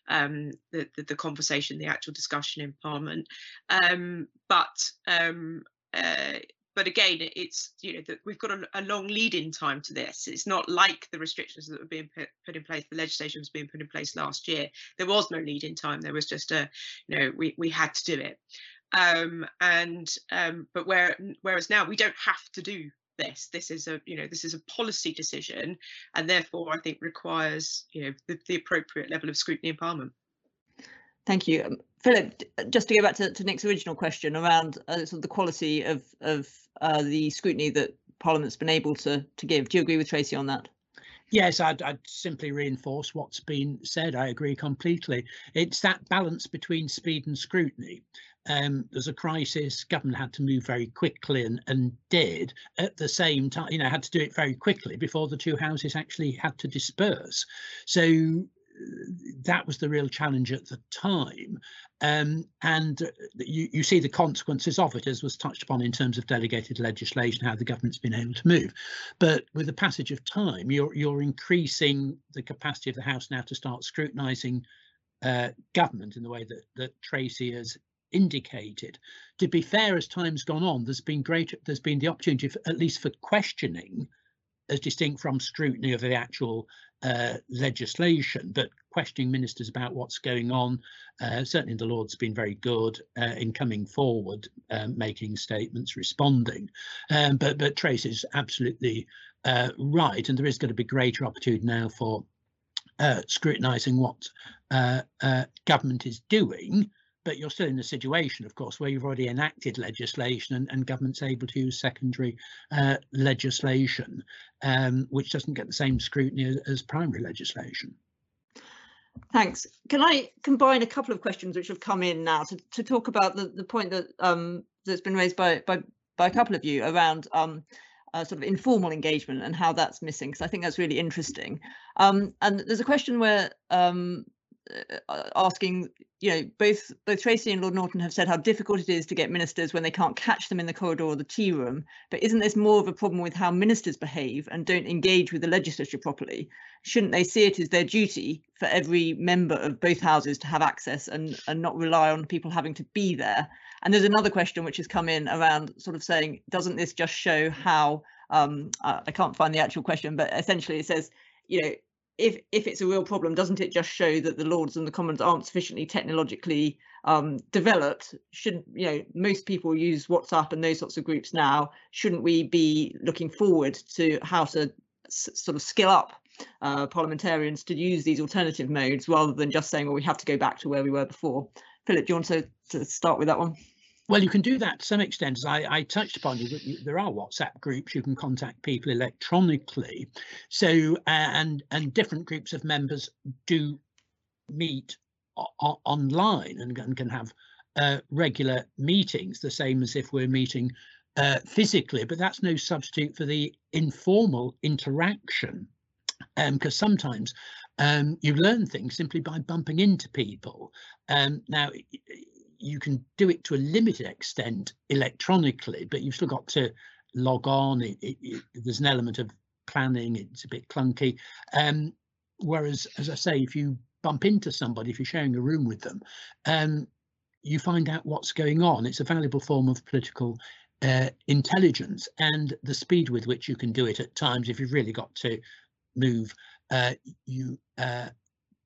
um, the, the, the conversation, the actual discussion in Parliament. Um, but um, uh, but again, it's you know that we've got a, a, long lead-in time to this. It's not like the restrictions that were being put, put in place. The legislation was being put in place last year. There was no lead-in time. There was just a, you know, we we had to do it. Um, and um, but where whereas now we don't have to do this. This is a you know this is a policy decision, and therefore I think requires you know the, the appropriate level of scrutiny in Parliament. Thank you. Um, Philip, just to go back to, to Nick's original question around uh, sort of the quality of, of uh, the scrutiny that Parliament's been able to, to give. Do you agree with Tracy on that? Yes, I'd, I'd, simply reinforce what's been said. I agree completely. It's that balance between speed and scrutiny. Um, there's a crisis, government had to move very quickly and, and did at the same time, you know, had to do it very quickly before the two houses actually had to disperse. So that was the real challenge at the time. Um, and uh, you, you see the consequences of it, as was touched upon in terms of delegated legislation, how the government's been able to move. But with the passage of time, you're, you're increasing the capacity of the House now to start scrutinising uh, government in the way that, that Tracy has indicated. To be fair, as time's gone on, there's been great, there's been the opportunity, for, at least for questioning, as distinct from scrutiny of the actual uh, legislation, but questioning ministers about what's going on. Uh, certainly, the Lord's been very good uh, in coming forward, um, making statements, responding. Um, but but Trace is absolutely uh, right, and there is going to be greater opportunity now for uh, scrutinising what uh, government is doing but you're still in a situation, of course, where you've already enacted legislation and, and government's able to use secondary uh, legislation, um, which doesn't get the same scrutiny as, primary legislation. Thanks. Can I combine a couple of questions which have come in now to, to talk about the, the point that um, that's been raised by, by, by a couple of you around um, uh, sort of informal engagement and how that's missing, because I think that's really interesting. Um, and there's a question where um, Uh, uh, asking, you know, both both Tracy and Lord Norton have said how difficult it is to get ministers when they can't catch them in the corridor or the tea room. But isn't this more of a problem with how ministers behave and don't engage with the legislature properly? Shouldn't they see it as their duty for every member of both houses to have access and and not rely on people having to be there? And there's another question which has come in around sort of saying, doesn't this just show how um, uh, I can't find the actual question, but essentially it says, you know, if if it's a real problem, doesn't it just show that the Lords and the Commons aren't sufficiently technologically um, developed? Should you know most people use WhatsApp and those sorts of groups now? Shouldn't we be looking forward to how to sort of skill up uh, parliamentarians to use these alternative modes rather than just saying, well, we have to go back to where we were before? Philip, do you want to, to start with that one? Well, you can do that to some extent. As I, I touched upon, you, you, there are WhatsApp groups. You can contact people electronically. So, uh, and and different groups of members do meet online and, and, can have uh, regular meetings, the same as if we're meeting uh, physically. But that's no substitute for the informal interaction, because um, sometimes um, you learn things simply by bumping into people. Um, now you can do it to a limited extent electronically, but you've still got to log on. It, it, it, there's an element of planning. It's a bit clunky. Um, whereas, as I say, if you bump into somebody, if you're sharing a room with them, um, you find out what's going on. It's a valuable form of political uh, intelligence and the speed with which you can do it at times, if you've really got to move, uh, you uh,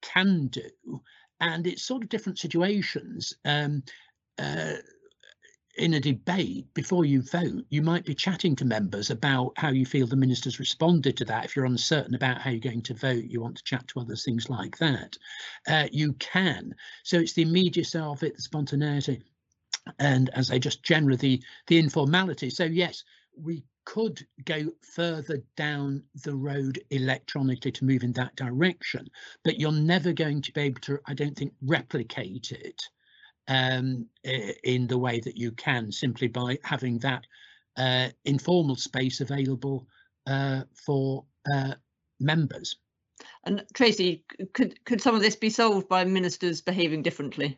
can do and it's sort of different situations. Um, uh, in a debate before you vote, you might be chatting to members about how you feel the minister's responded to that. If you're uncertain about how you're going to vote, you want to chat to others, things like that. Uh, you can. So it's the immediacy of it, the spontaneity, and as I just generally the the informality. So yes, we could go further down the road electronically to move in that direction, but you're never going to be able to, I don't think, replicate it um, in the way that you can simply by having that uh, informal space available uh, for uh, members. And Tracy, could could some of this be solved by ministers behaving differently?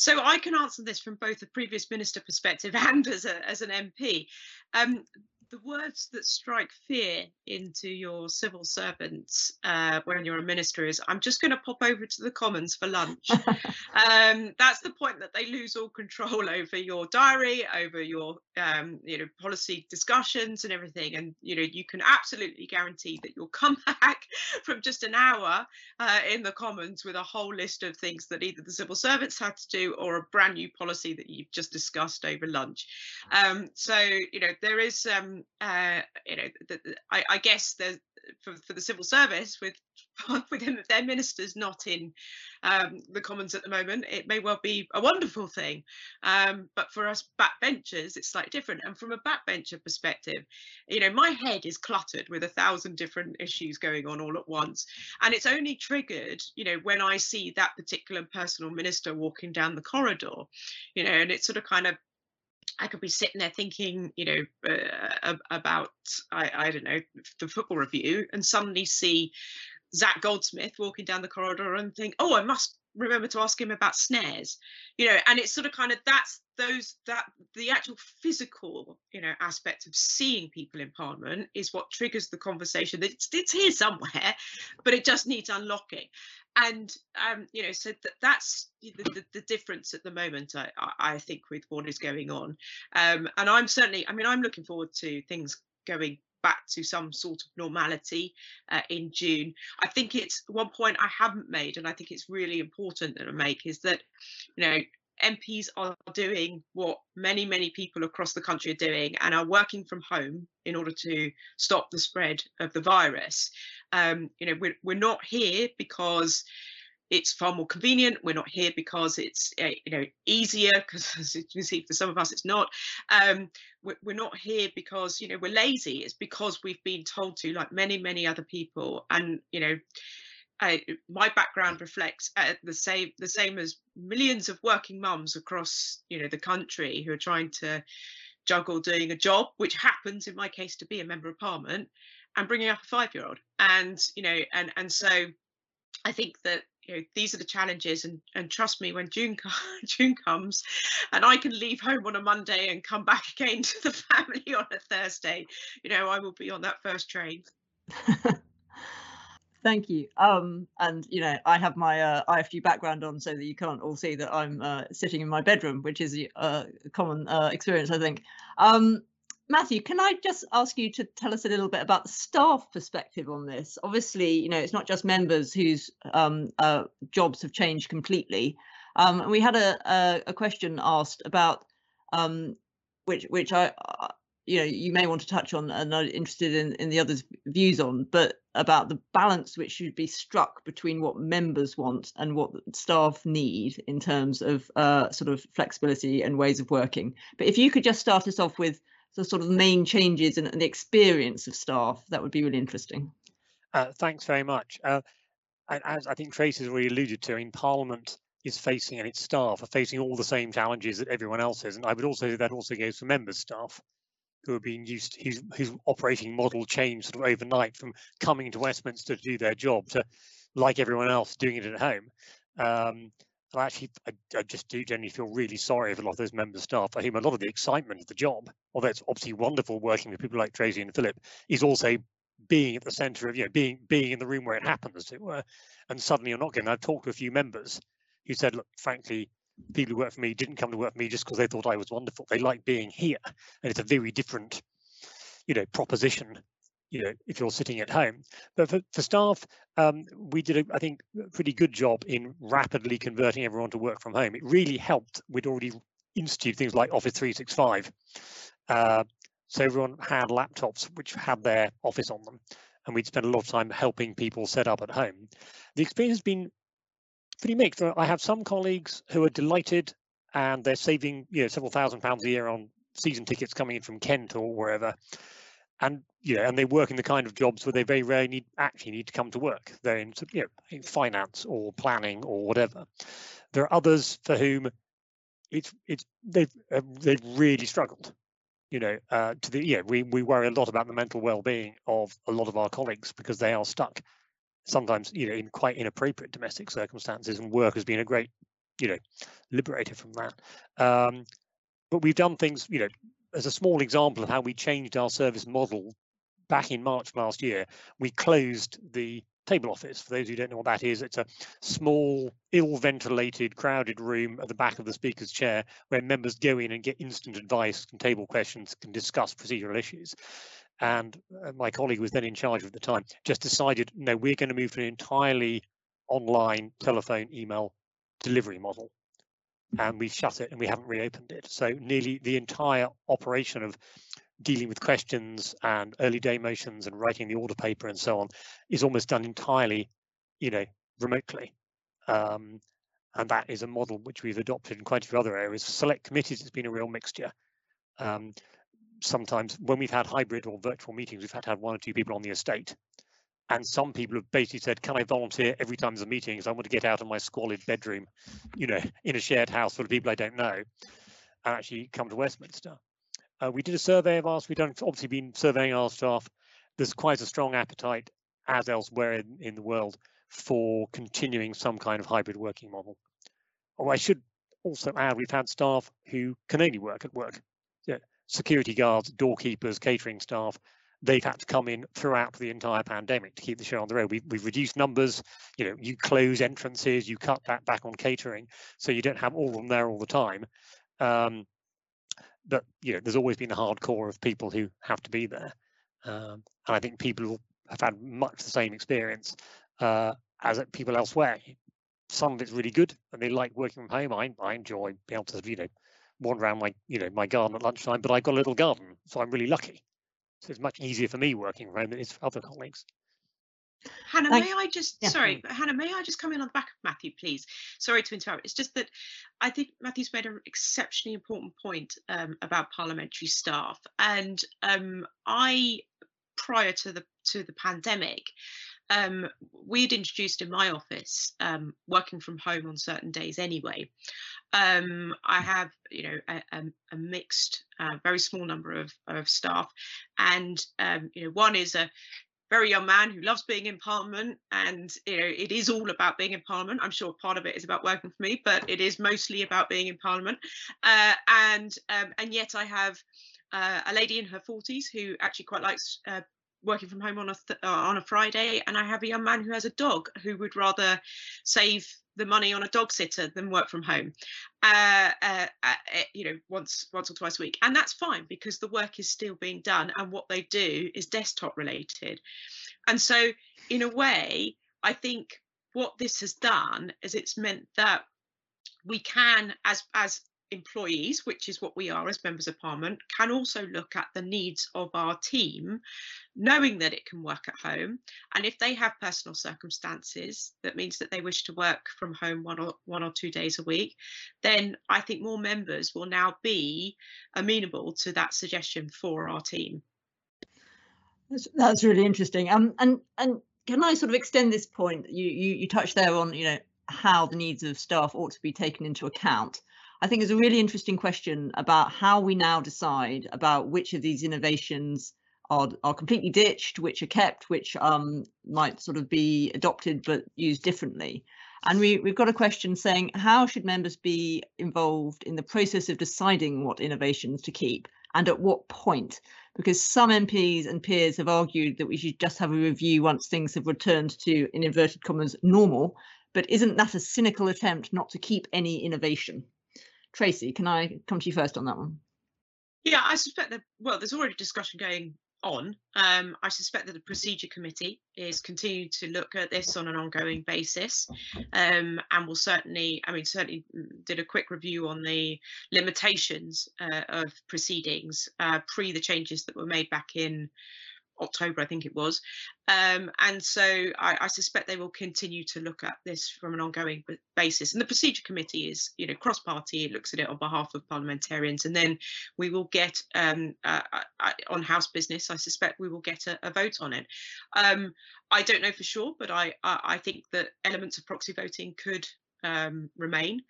So I can answer this from both a previous minister perspective and as a as an MP. Um, the words that strike fear into your civil servants uh, when you're a minister is i'm just going to pop over to the commons for lunch. Um, that's the point that they lose all control over your diary over your um, you know policy discussions and everything. And you know you can absolutely guarantee that you'll come back from just an hour uh, in the commons with a whole list of things that either the civil servants had to do or a brand new policy that you've just discussed over lunch. Um, so you know there is um, uh, you know, the, the, I, I, guess the for, for the civil service with with their ministers not in um, the Commons at the moment, it may well be a wonderful thing. Um, but for us backbenchers, it's slightly different. And from a backbencher perspective, you know, my head is cluttered with a thousand different issues going on all at once. And it's only triggered, you know, when I see that particular personal minister walking down the corridor, you know, and it sort of kind of I could be sitting there thinking, you know, uh, about I, I don't know the football review, and suddenly see Zac Goldsmith walking down the corridor and think, oh, I must remember to ask him about snares, you know, and it's sort of kind of that's those that the actual physical, you know, aspect of seeing people in Parliament is what triggers the conversation. It's, it's here somewhere, but it just needs unlocking and um, you know, so that, that's the, the, the, difference at the moment. I, I think with what is going on, um, and I'm certainly. I mean, I'm looking forward to things going back to some sort of normality uh, in June. I think it's one point I haven't made, and I think it's really important that I make is that, you know, MPs are doing what many, many people across the country are doing and are working from home in order to stop the spread of the virus. Um, you know, we're, we're not here because it's far more convenient. We're not here because it's uh, you know easier because as you can see for some of us it's not. Um, we're, we're not here because you know we're lazy. It's because we've been told to, like many many other people, and you know I, my background reflects uh, the same the same as millions of working mums across you know the country who are trying to juggle doing a job which happens in my case to be a member of parliament and bringing up a five year old and you know and and so i think that you know these are the challenges and and trust me when june june comes and i can leave home on a monday and come back again to the family on a thursday you know i will be on that first train Thank you. Um, and you know, I have my uh, background on, so that you can't all see that I'm uh, sitting in my bedroom, which is uh, a common uh, experience, I think. Um, Matthew, can I just ask you to tell us a little bit about the staff perspective on this? Obviously, you know, it's not just members whose um, uh, jobs have changed completely. Um, and we had a, a, a question asked about um, which which I you know you may want to touch on and I'm interested in in the others views on but about the balance which should be struck between what members want and what staff need in terms of uh, sort of flexibility and ways of working but if you could just start us off with the sort of main changes and, and the experience of staff that would be really interesting. Uh, thanks very much. Uh, as i think trace has already alluded to in parliament is facing and its staff are facing all the same challenges that everyone else is. And i would also say that also goes for members staff who are being used whose whose operating model changed sort of overnight from coming to Westminster to do their job to like everyone else doing it at home. Um, and actually, I, I, just do generally feel really sorry for a lot of those member staff for whom a lot of the excitement of the job, although it's obviously wonderful working with people like Tracy and Philip, is also being at the centre of you know being being in the room where it happens, as it were. And suddenly you're not getting. I've talked to a few members who said, look, frankly, people who work for me didn't come to work for me just because they thought I was wonderful. They like being here, and it's a very different, you know, proposition. You know, if you're sitting at home, but for, for staff, um, we did, a, I think, a pretty good job in rapidly converting everyone to work from home. It really helped. We'd already instituted things like Office 365, uh, so everyone had laptops which had their Office on them, and we'd spent a lot of time helping people set up at home. The experience has been pretty mixed. I have some colleagues who are delighted and they're saving you know several thousand pounds a year on season tickets coming in from Kent or wherever. And you know, and they work in the kind of jobs where they very rarely need actually need to come to work. They're in you know in finance or planning or whatever. There are others for whom it's it's they've uh, they've really struggled. You know, uh, to the yeah, we we worry a lot about the mental well-being of a lot of our colleagues because they are stuck sometimes you know in quite inappropriate domestic circumstances and work has been a great you know, liberated from that. Um, but we've done things, you know, as a small example of how we changed our service model back in March last year, we closed the table office. For those who don't know what that is, it's a small, ill-ventilated, crowded room at the back of the speaker's chair where members go in and get instant advice and table questions, can discuss procedural issues. And uh, my colleague was then in charge at the time, just decided, no, we're going to move to an entirely online telephone email delivery model. And we've shut it and we haven't reopened it. So nearly the entire operation of dealing with questions and early day motions and writing the order paper and so on is almost done entirely, you know, remotely. Um, and that is a model which we've adopted in quite a few other areas. Select committees, it's been a real mixture. Um, sometimes when we've had hybrid or virtual meetings, we've had to have one or two people on the estate. And some people have basically said, can I volunteer every time there's a meeting because I want to get out of my squalid bedroom, you know, in a shared house full of people I don't know, and actually come to Westminster. Uh, we did a survey of us. We've done obviously been surveying our staff. There's quite a strong appetite, as elsewhere in, in the world, for continuing some kind of hybrid working model. Oh, I should also add we've had staff who can only work at work. Yeah, security guards, doorkeepers, catering staff. They've had to come in throughout the entire pandemic to keep the show on the road. We, we've reduced numbers. You know, you close entrances, you cut that back on catering, so you don't have all of them there all the time. Um, but you know, there's always been a hardcore of people who have to be there, um, and I think people have had much the same experience uh, as people elsewhere. Some of it's really good, and they like working from home. I, I enjoy being able to, you know, wander around my, you know, my garden at lunchtime. But I've got a little garden, so I'm really lucky. So it's much easier for me working from home than it is for other colleagues. Hannah, Thank may I just yeah. sorry, Hannah, may I just come in on the back of Matthew, please? Sorry to interrupt. It's just that I think Matthew's made an exceptionally important point um, about parliamentary staff, and um, I, prior to the to the pandemic, um, we'd introduced in my office um, working from home on certain days anyway. Um, I have, you know, a, a, a mixed, uh, very small number of, of staff, and um, you know, one is a very young man who loves being in Parliament, and you know it is all about being in Parliament. I'm sure part of it is about working for me, but it is mostly about being in Parliament. Uh, and um, and yet I have uh, a lady in her 40s who actually quite likes uh, working from home on a th- uh, on a Friday, and I have a young man who has a dog who would rather save the money on a dog sitter than work from home, uh, uh, uh, you know, once once or twice a week, and that's fine because the work is still being done, and what they do is desktop related, and so in a way, I think what this has done is it's meant that we can, as as employees, which is what we are as members of parliament, can also look at the needs of our team, knowing that it can work at home. And if they have personal circumstances that means that they wish to work from home one or one or two days a week, then I think more members will now be amenable to that suggestion for our team. That's, that's really interesting. Um, and and can I sort of extend this point? You, you you touched there on you know how the needs of staff ought to be taken into account. I think is a really interesting question about how we now decide about which of these innovations are, are completely ditched, which are kept, which um, might sort of be adopted but used differently. And we, we've got a question saying, how should members be involved in the process of deciding what innovations to keep and at what point? Because some MPs and peers have argued that we should just have a review once things have returned to, in inverted commas, normal. But isn't that a cynical attempt not to keep any innovation? Tracy, can I come to you first on that one? Yeah, I suspect that, well, there's already discussion going on. Um, I suspect that the procedure committee is continuing to look at this on an ongoing basis um, and will certainly, I mean, certainly did a quick review on the limitations uh, of proceedings uh, pre the changes that were made back in October, I think it was. Um, and so I, I, suspect they will continue to look at this from an ongoing basis. And the procedure committee is, you know, cross-party. It looks at it on behalf of parliamentarians, and then we will get um, uh, uh, on House business. I suspect we will get a, a vote on it. Um, I don't know for sure, but I, I, I think that elements of proxy voting could um, remain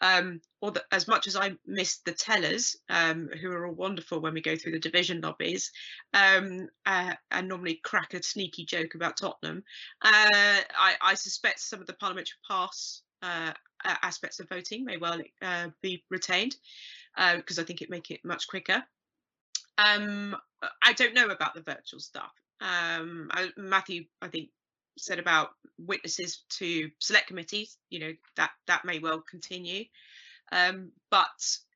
um, or the, as much as I miss the tellers, um, who are all wonderful when we go through the division lobbies, um, uh, and normally crack a sneaky joke about Tottenham, uh, I, I, suspect some of the parliamentary pass uh, aspects of voting may well uh, be retained because uh, I think it make it much quicker. Um, I don't know about the virtual stuff. Um, I, Matthew, I think, said about witnesses to select committees. You know that that may well continue, um, but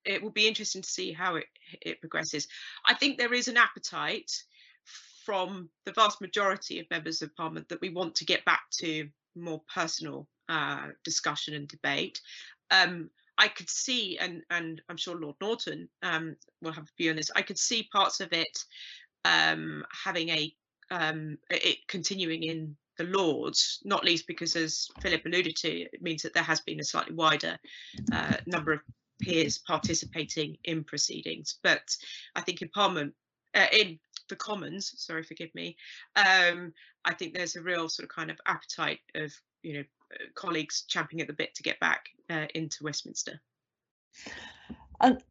it will be interesting to see how it it progresses. I think there is an appetite from the vast majority of members of parliament that we want to get back to more personal uh, discussion and debate. Um, I could see, and and I'm sure Lord Norton um, will have a view on this. I could see parts of it um, having a um, it continuing in the Lords, not least because, as Philip alluded to, it means that there has been a slightly wider uh, number of peers participating in proceedings. But I think in Parliament, uh, in the Commons, sorry, forgive me, um, I think there's a real sort of kind of appetite of you know colleagues champing at the bit to get back uh, into Westminster. And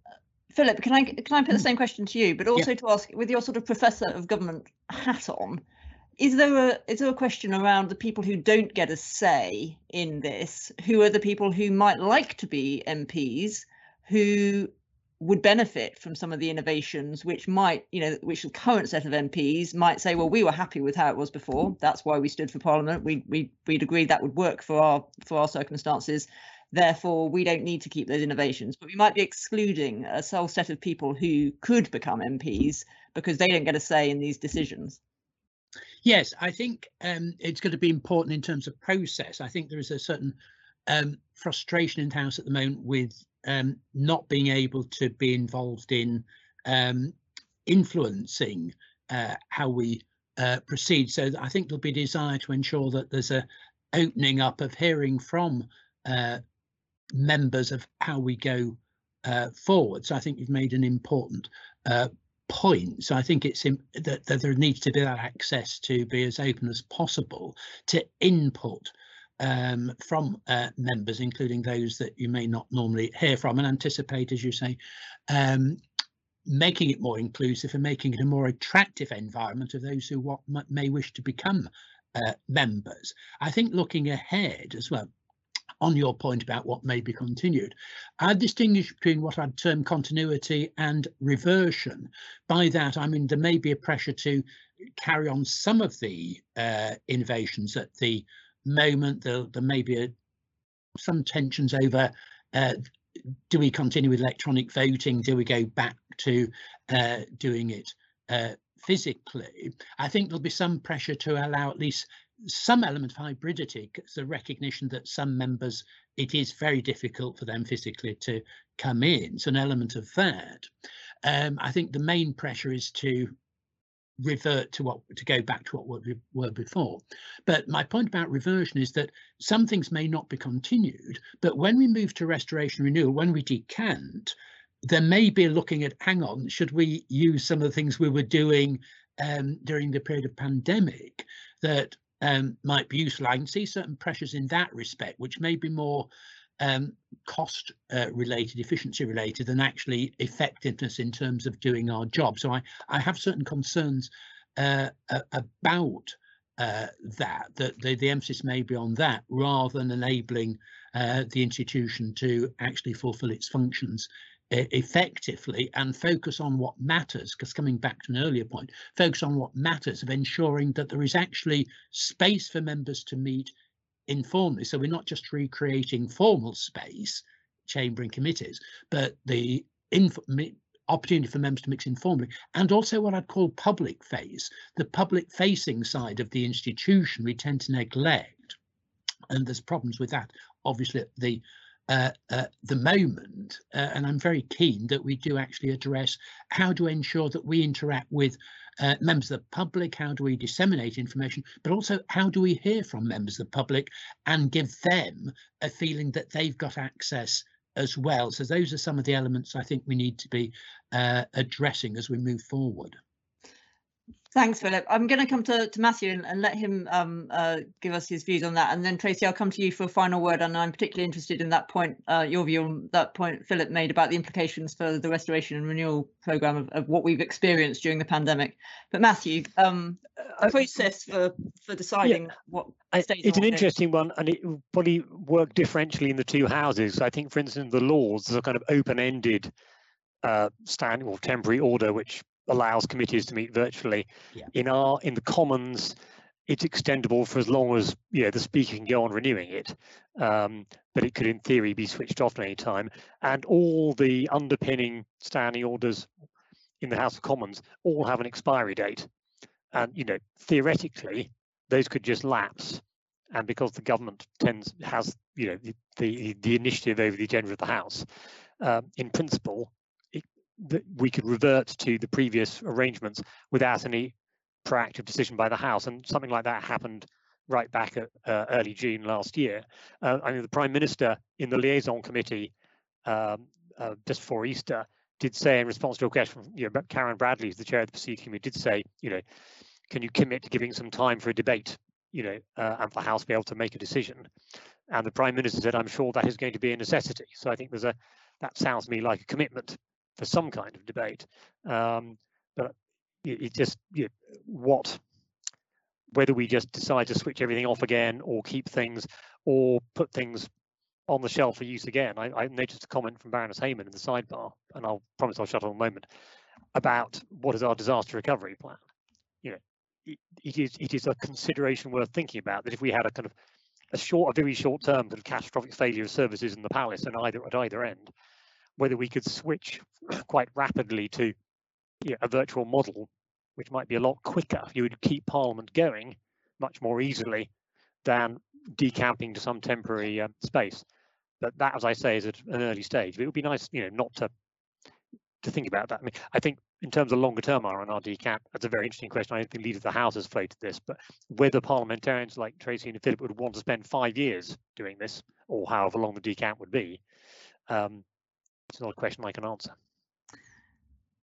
Philip, can I can I put the mm. same question to you, but also yeah. to ask, with your sort of professor of government hat on, is there a is there a question around the people who don't get a say in this? Who are the people who might like to be MPs, who would benefit from some of the innovations which might you know which the current set of MPs might say well we were happy with how it was before. That's why we stood for parliament. We we we'd agreed that would work for our for our circumstances. Therefore we don't need to keep those innovations. But we might be excluding a whole set of people who could become MPs because they don't get a say in these decisions yes I think um, it's going to be important in terms of process I think there is a certain um, frustration in the house at the moment with um, not being able to be involved in um, influencing uh, how we uh, proceed. So I think there'll be desire to ensure that there's a opening up of hearing from uh, members of how we go uh, forward. So I think you've made an important point. So I think it's that, that there needs to be that access to be as open as possible to input um, from uh, members, including those that you may not normally hear from, and anticipate, as you say, um, making it more inclusive and making it a more attractive environment of those who may wish to become uh, members. I think looking ahead as well, on your point about what may be continued, I distinguish between what I'd term continuity and reversion. By that, I mean there may be a pressure to carry on some of the uh, innovations at the moment. There, there may be a, some tensions over uh, do we continue with electronic voting? Do we go back to uh, doing it uh, physically? I think there'll be some pressure to allow at least some element of hybridity the recognition that some members it is very difficult for them physically to come in so an element of that um, i think the main pressure is to revert to what to go back to what we were before. But my point about reversion is that some things may not be continued, but when we move to restoration renewal, when we decant, there may be looking at hang on, should we use some of the things we were doing um, during the period of pandemic that um, might be useful. I can see certain pressures in that respect, which may be more um, cost uh, related, efficiency related, than actually effectiveness in terms of doing our job. So I, I have certain concerns uh, about uh, that, that the, the emphasis may be on that rather than enabling uh, the institution to actually fulfill its functions effectively and focus on what matters because coming back to an earlier point focus on what matters of ensuring that there is actually space for members to meet informally. So we're not just recreating formal space, chamber and committees, but the opportunity for members to mix informally, and also what I'd call public phase, the public facing side of the institution we tend to neglect. And there's problems with that, obviously, the uh, the moment, uh, and I'm very keen that we do actually address how to ensure that we interact with uh, members of the public, how do we disseminate information, but also how do we hear from members of the public and give them a feeling that they've got access as well. So those are some of the elements I think we need to be uh, addressing as we move forward. Thanks, Philip. I'm going to come to, to Matthew and, and let him um, uh, give us his views on that. And then Tracy, I'll come to you for a final word. And I'm particularly interested in that point, uh, your view on that point Philip made about the implications for the restoration and renewal programme of, of what we've experienced during the pandemic. But Matthew, um, a process for, for deciding yeah, what I, It's an interesting one and it probably work differentially in the two houses. I think, for instance, the Lords, there's a kind of open-ended uh, standing or temporary order which allows committees to meet virtually. Yeah. In our in the Commons, it's extendable for as long as you know the speaker can go on renewing it, um, but it could in theory be switched off at any time. And all the underpinning standing orders in the House of Commons all have an expiry date, and you know theoretically those could just lapse. And because the government tends has you know the the, the initiative over the agenda of the House, um, in principle that we could revert to the previous arrangements without any proactive decision by the House. And something like that happened right back at uh, early June last year. Uh, I mean, the Prime Minister in the liaison committee um, uh, just before Easter did say in response to a question from you know, Karen Bradley, who's the chair of the procedure committee, did say, you know, can you commit to giving some time for a debate, you know, uh, and for the House to be able to make a decision? And the Prime Minister said, I'm sure that is going to be a necessity. So I think there's a, that sounds to me like a commitment for some kind of debate. Um, but it, just you know, what whether we just decide to switch everything off again or keep things or put things on the shelf for use again. I, I noticed a comment from Baroness Hayman in the sidebar, and I'll promise I'll shut up in a moment, about what is our disaster recovery plan. You know, it, it is it is a consideration worth thinking about that if we had a kind of a short, a very short term kind of catastrophic failure of services in the palace and either at either end, whether we could switch quite rapidly to you know, a virtual model, which might be a lot quicker. You would keep Parliament going much more easily than decamping to some temporary uh, space. But that, as I say, is at an early stage. But it would be nice, you know, not to to think about that. I mean, I think in terms of longer term R&R decamp, that's a very interesting question. I don't think Leader of the House has floated this, but whether parliamentarians like Tracy and Philip would want to spend five years doing this, or however long the decamp would be, um, it's not a question I can answer.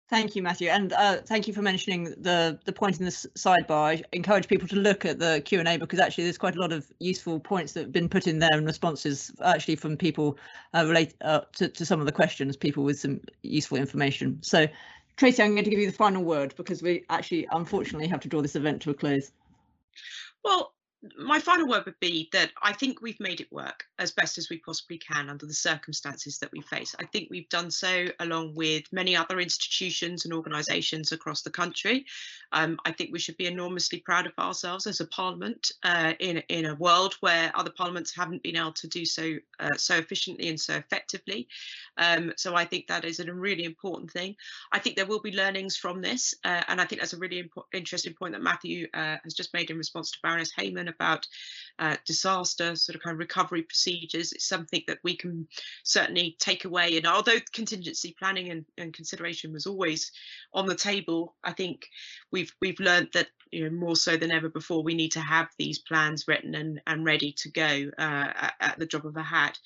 Thank you, Matthew, and uh, thank you for mentioning the the point in the sidebar. I encourage people to look at the Q and A because actually there's quite a lot of useful points that have been put in there and responses actually from people uh, relate uh, to, to some of the questions, people with some useful information. So, Tracy, I'm going to give you the final word because we actually unfortunately have to draw this event to a close. Well, my final word would be that I think we've made it work as best as we possibly can under the circumstances that we face. I think we've done so along with many other institutions and organisations across the country. Um, I think we should be enormously proud of ourselves as a parliament uh, in in a world where other parliaments haven't been able to do so uh, so efficiently and so effectively. Um, so I think that is a really important thing. I think there will be learnings from this, uh, and I think that's a really interesting point that Matthew uh, has just made in response to Baroness Hayman about uh, disaster sort of kind of recovery procedures. It's something that we can certainly take away. And although contingency planning and, and consideration was always on the table, I think we've we've learned that you know more so than ever before we need to have these plans written and, and ready to go uh, at, at the drop of a hat.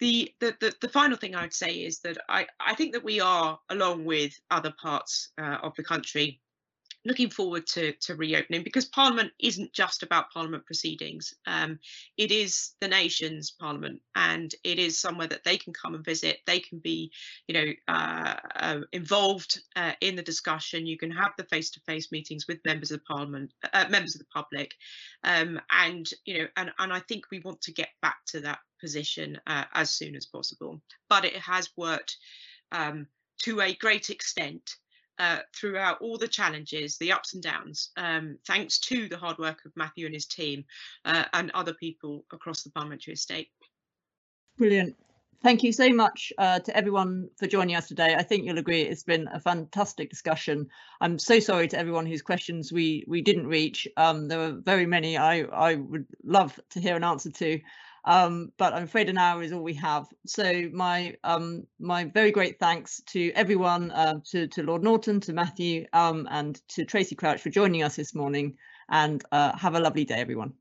The, the, the, the, final thing I would say is that I, I think that we are, along with other parts uh, of the country, looking forward to, to reopening because Parliament isn't just about Parliament proceedings. Um, it is the nation's Parliament, and it is somewhere that they can come and visit. They can be, you know, uh, uh, involved uh, in the discussion. You can have the face-to-face meetings with members of Parliament, uh, members of the public, um, and you know, and and I think we want to get back to that position uh, as soon as possible. But it has worked um, to a great extent uh, throughout all the challenges, the ups and downs, um, thanks to the hard work of Matthew and his team uh, and other people across the parliamentary estate. Brilliant. Thank you so much uh, to everyone for joining us today. I think you'll agree it's been a fantastic discussion. I'm so sorry to everyone whose questions we we didn't reach. Um, there were very many I, I would love to hear an answer to. Um, but I'm afraid an hour is all we have. So my um, my very great thanks to everyone, uh, to, to Lord Norton, to Matthew, um, and to Tracy Crouch for joining us this morning. And uh, have a lovely day, everyone.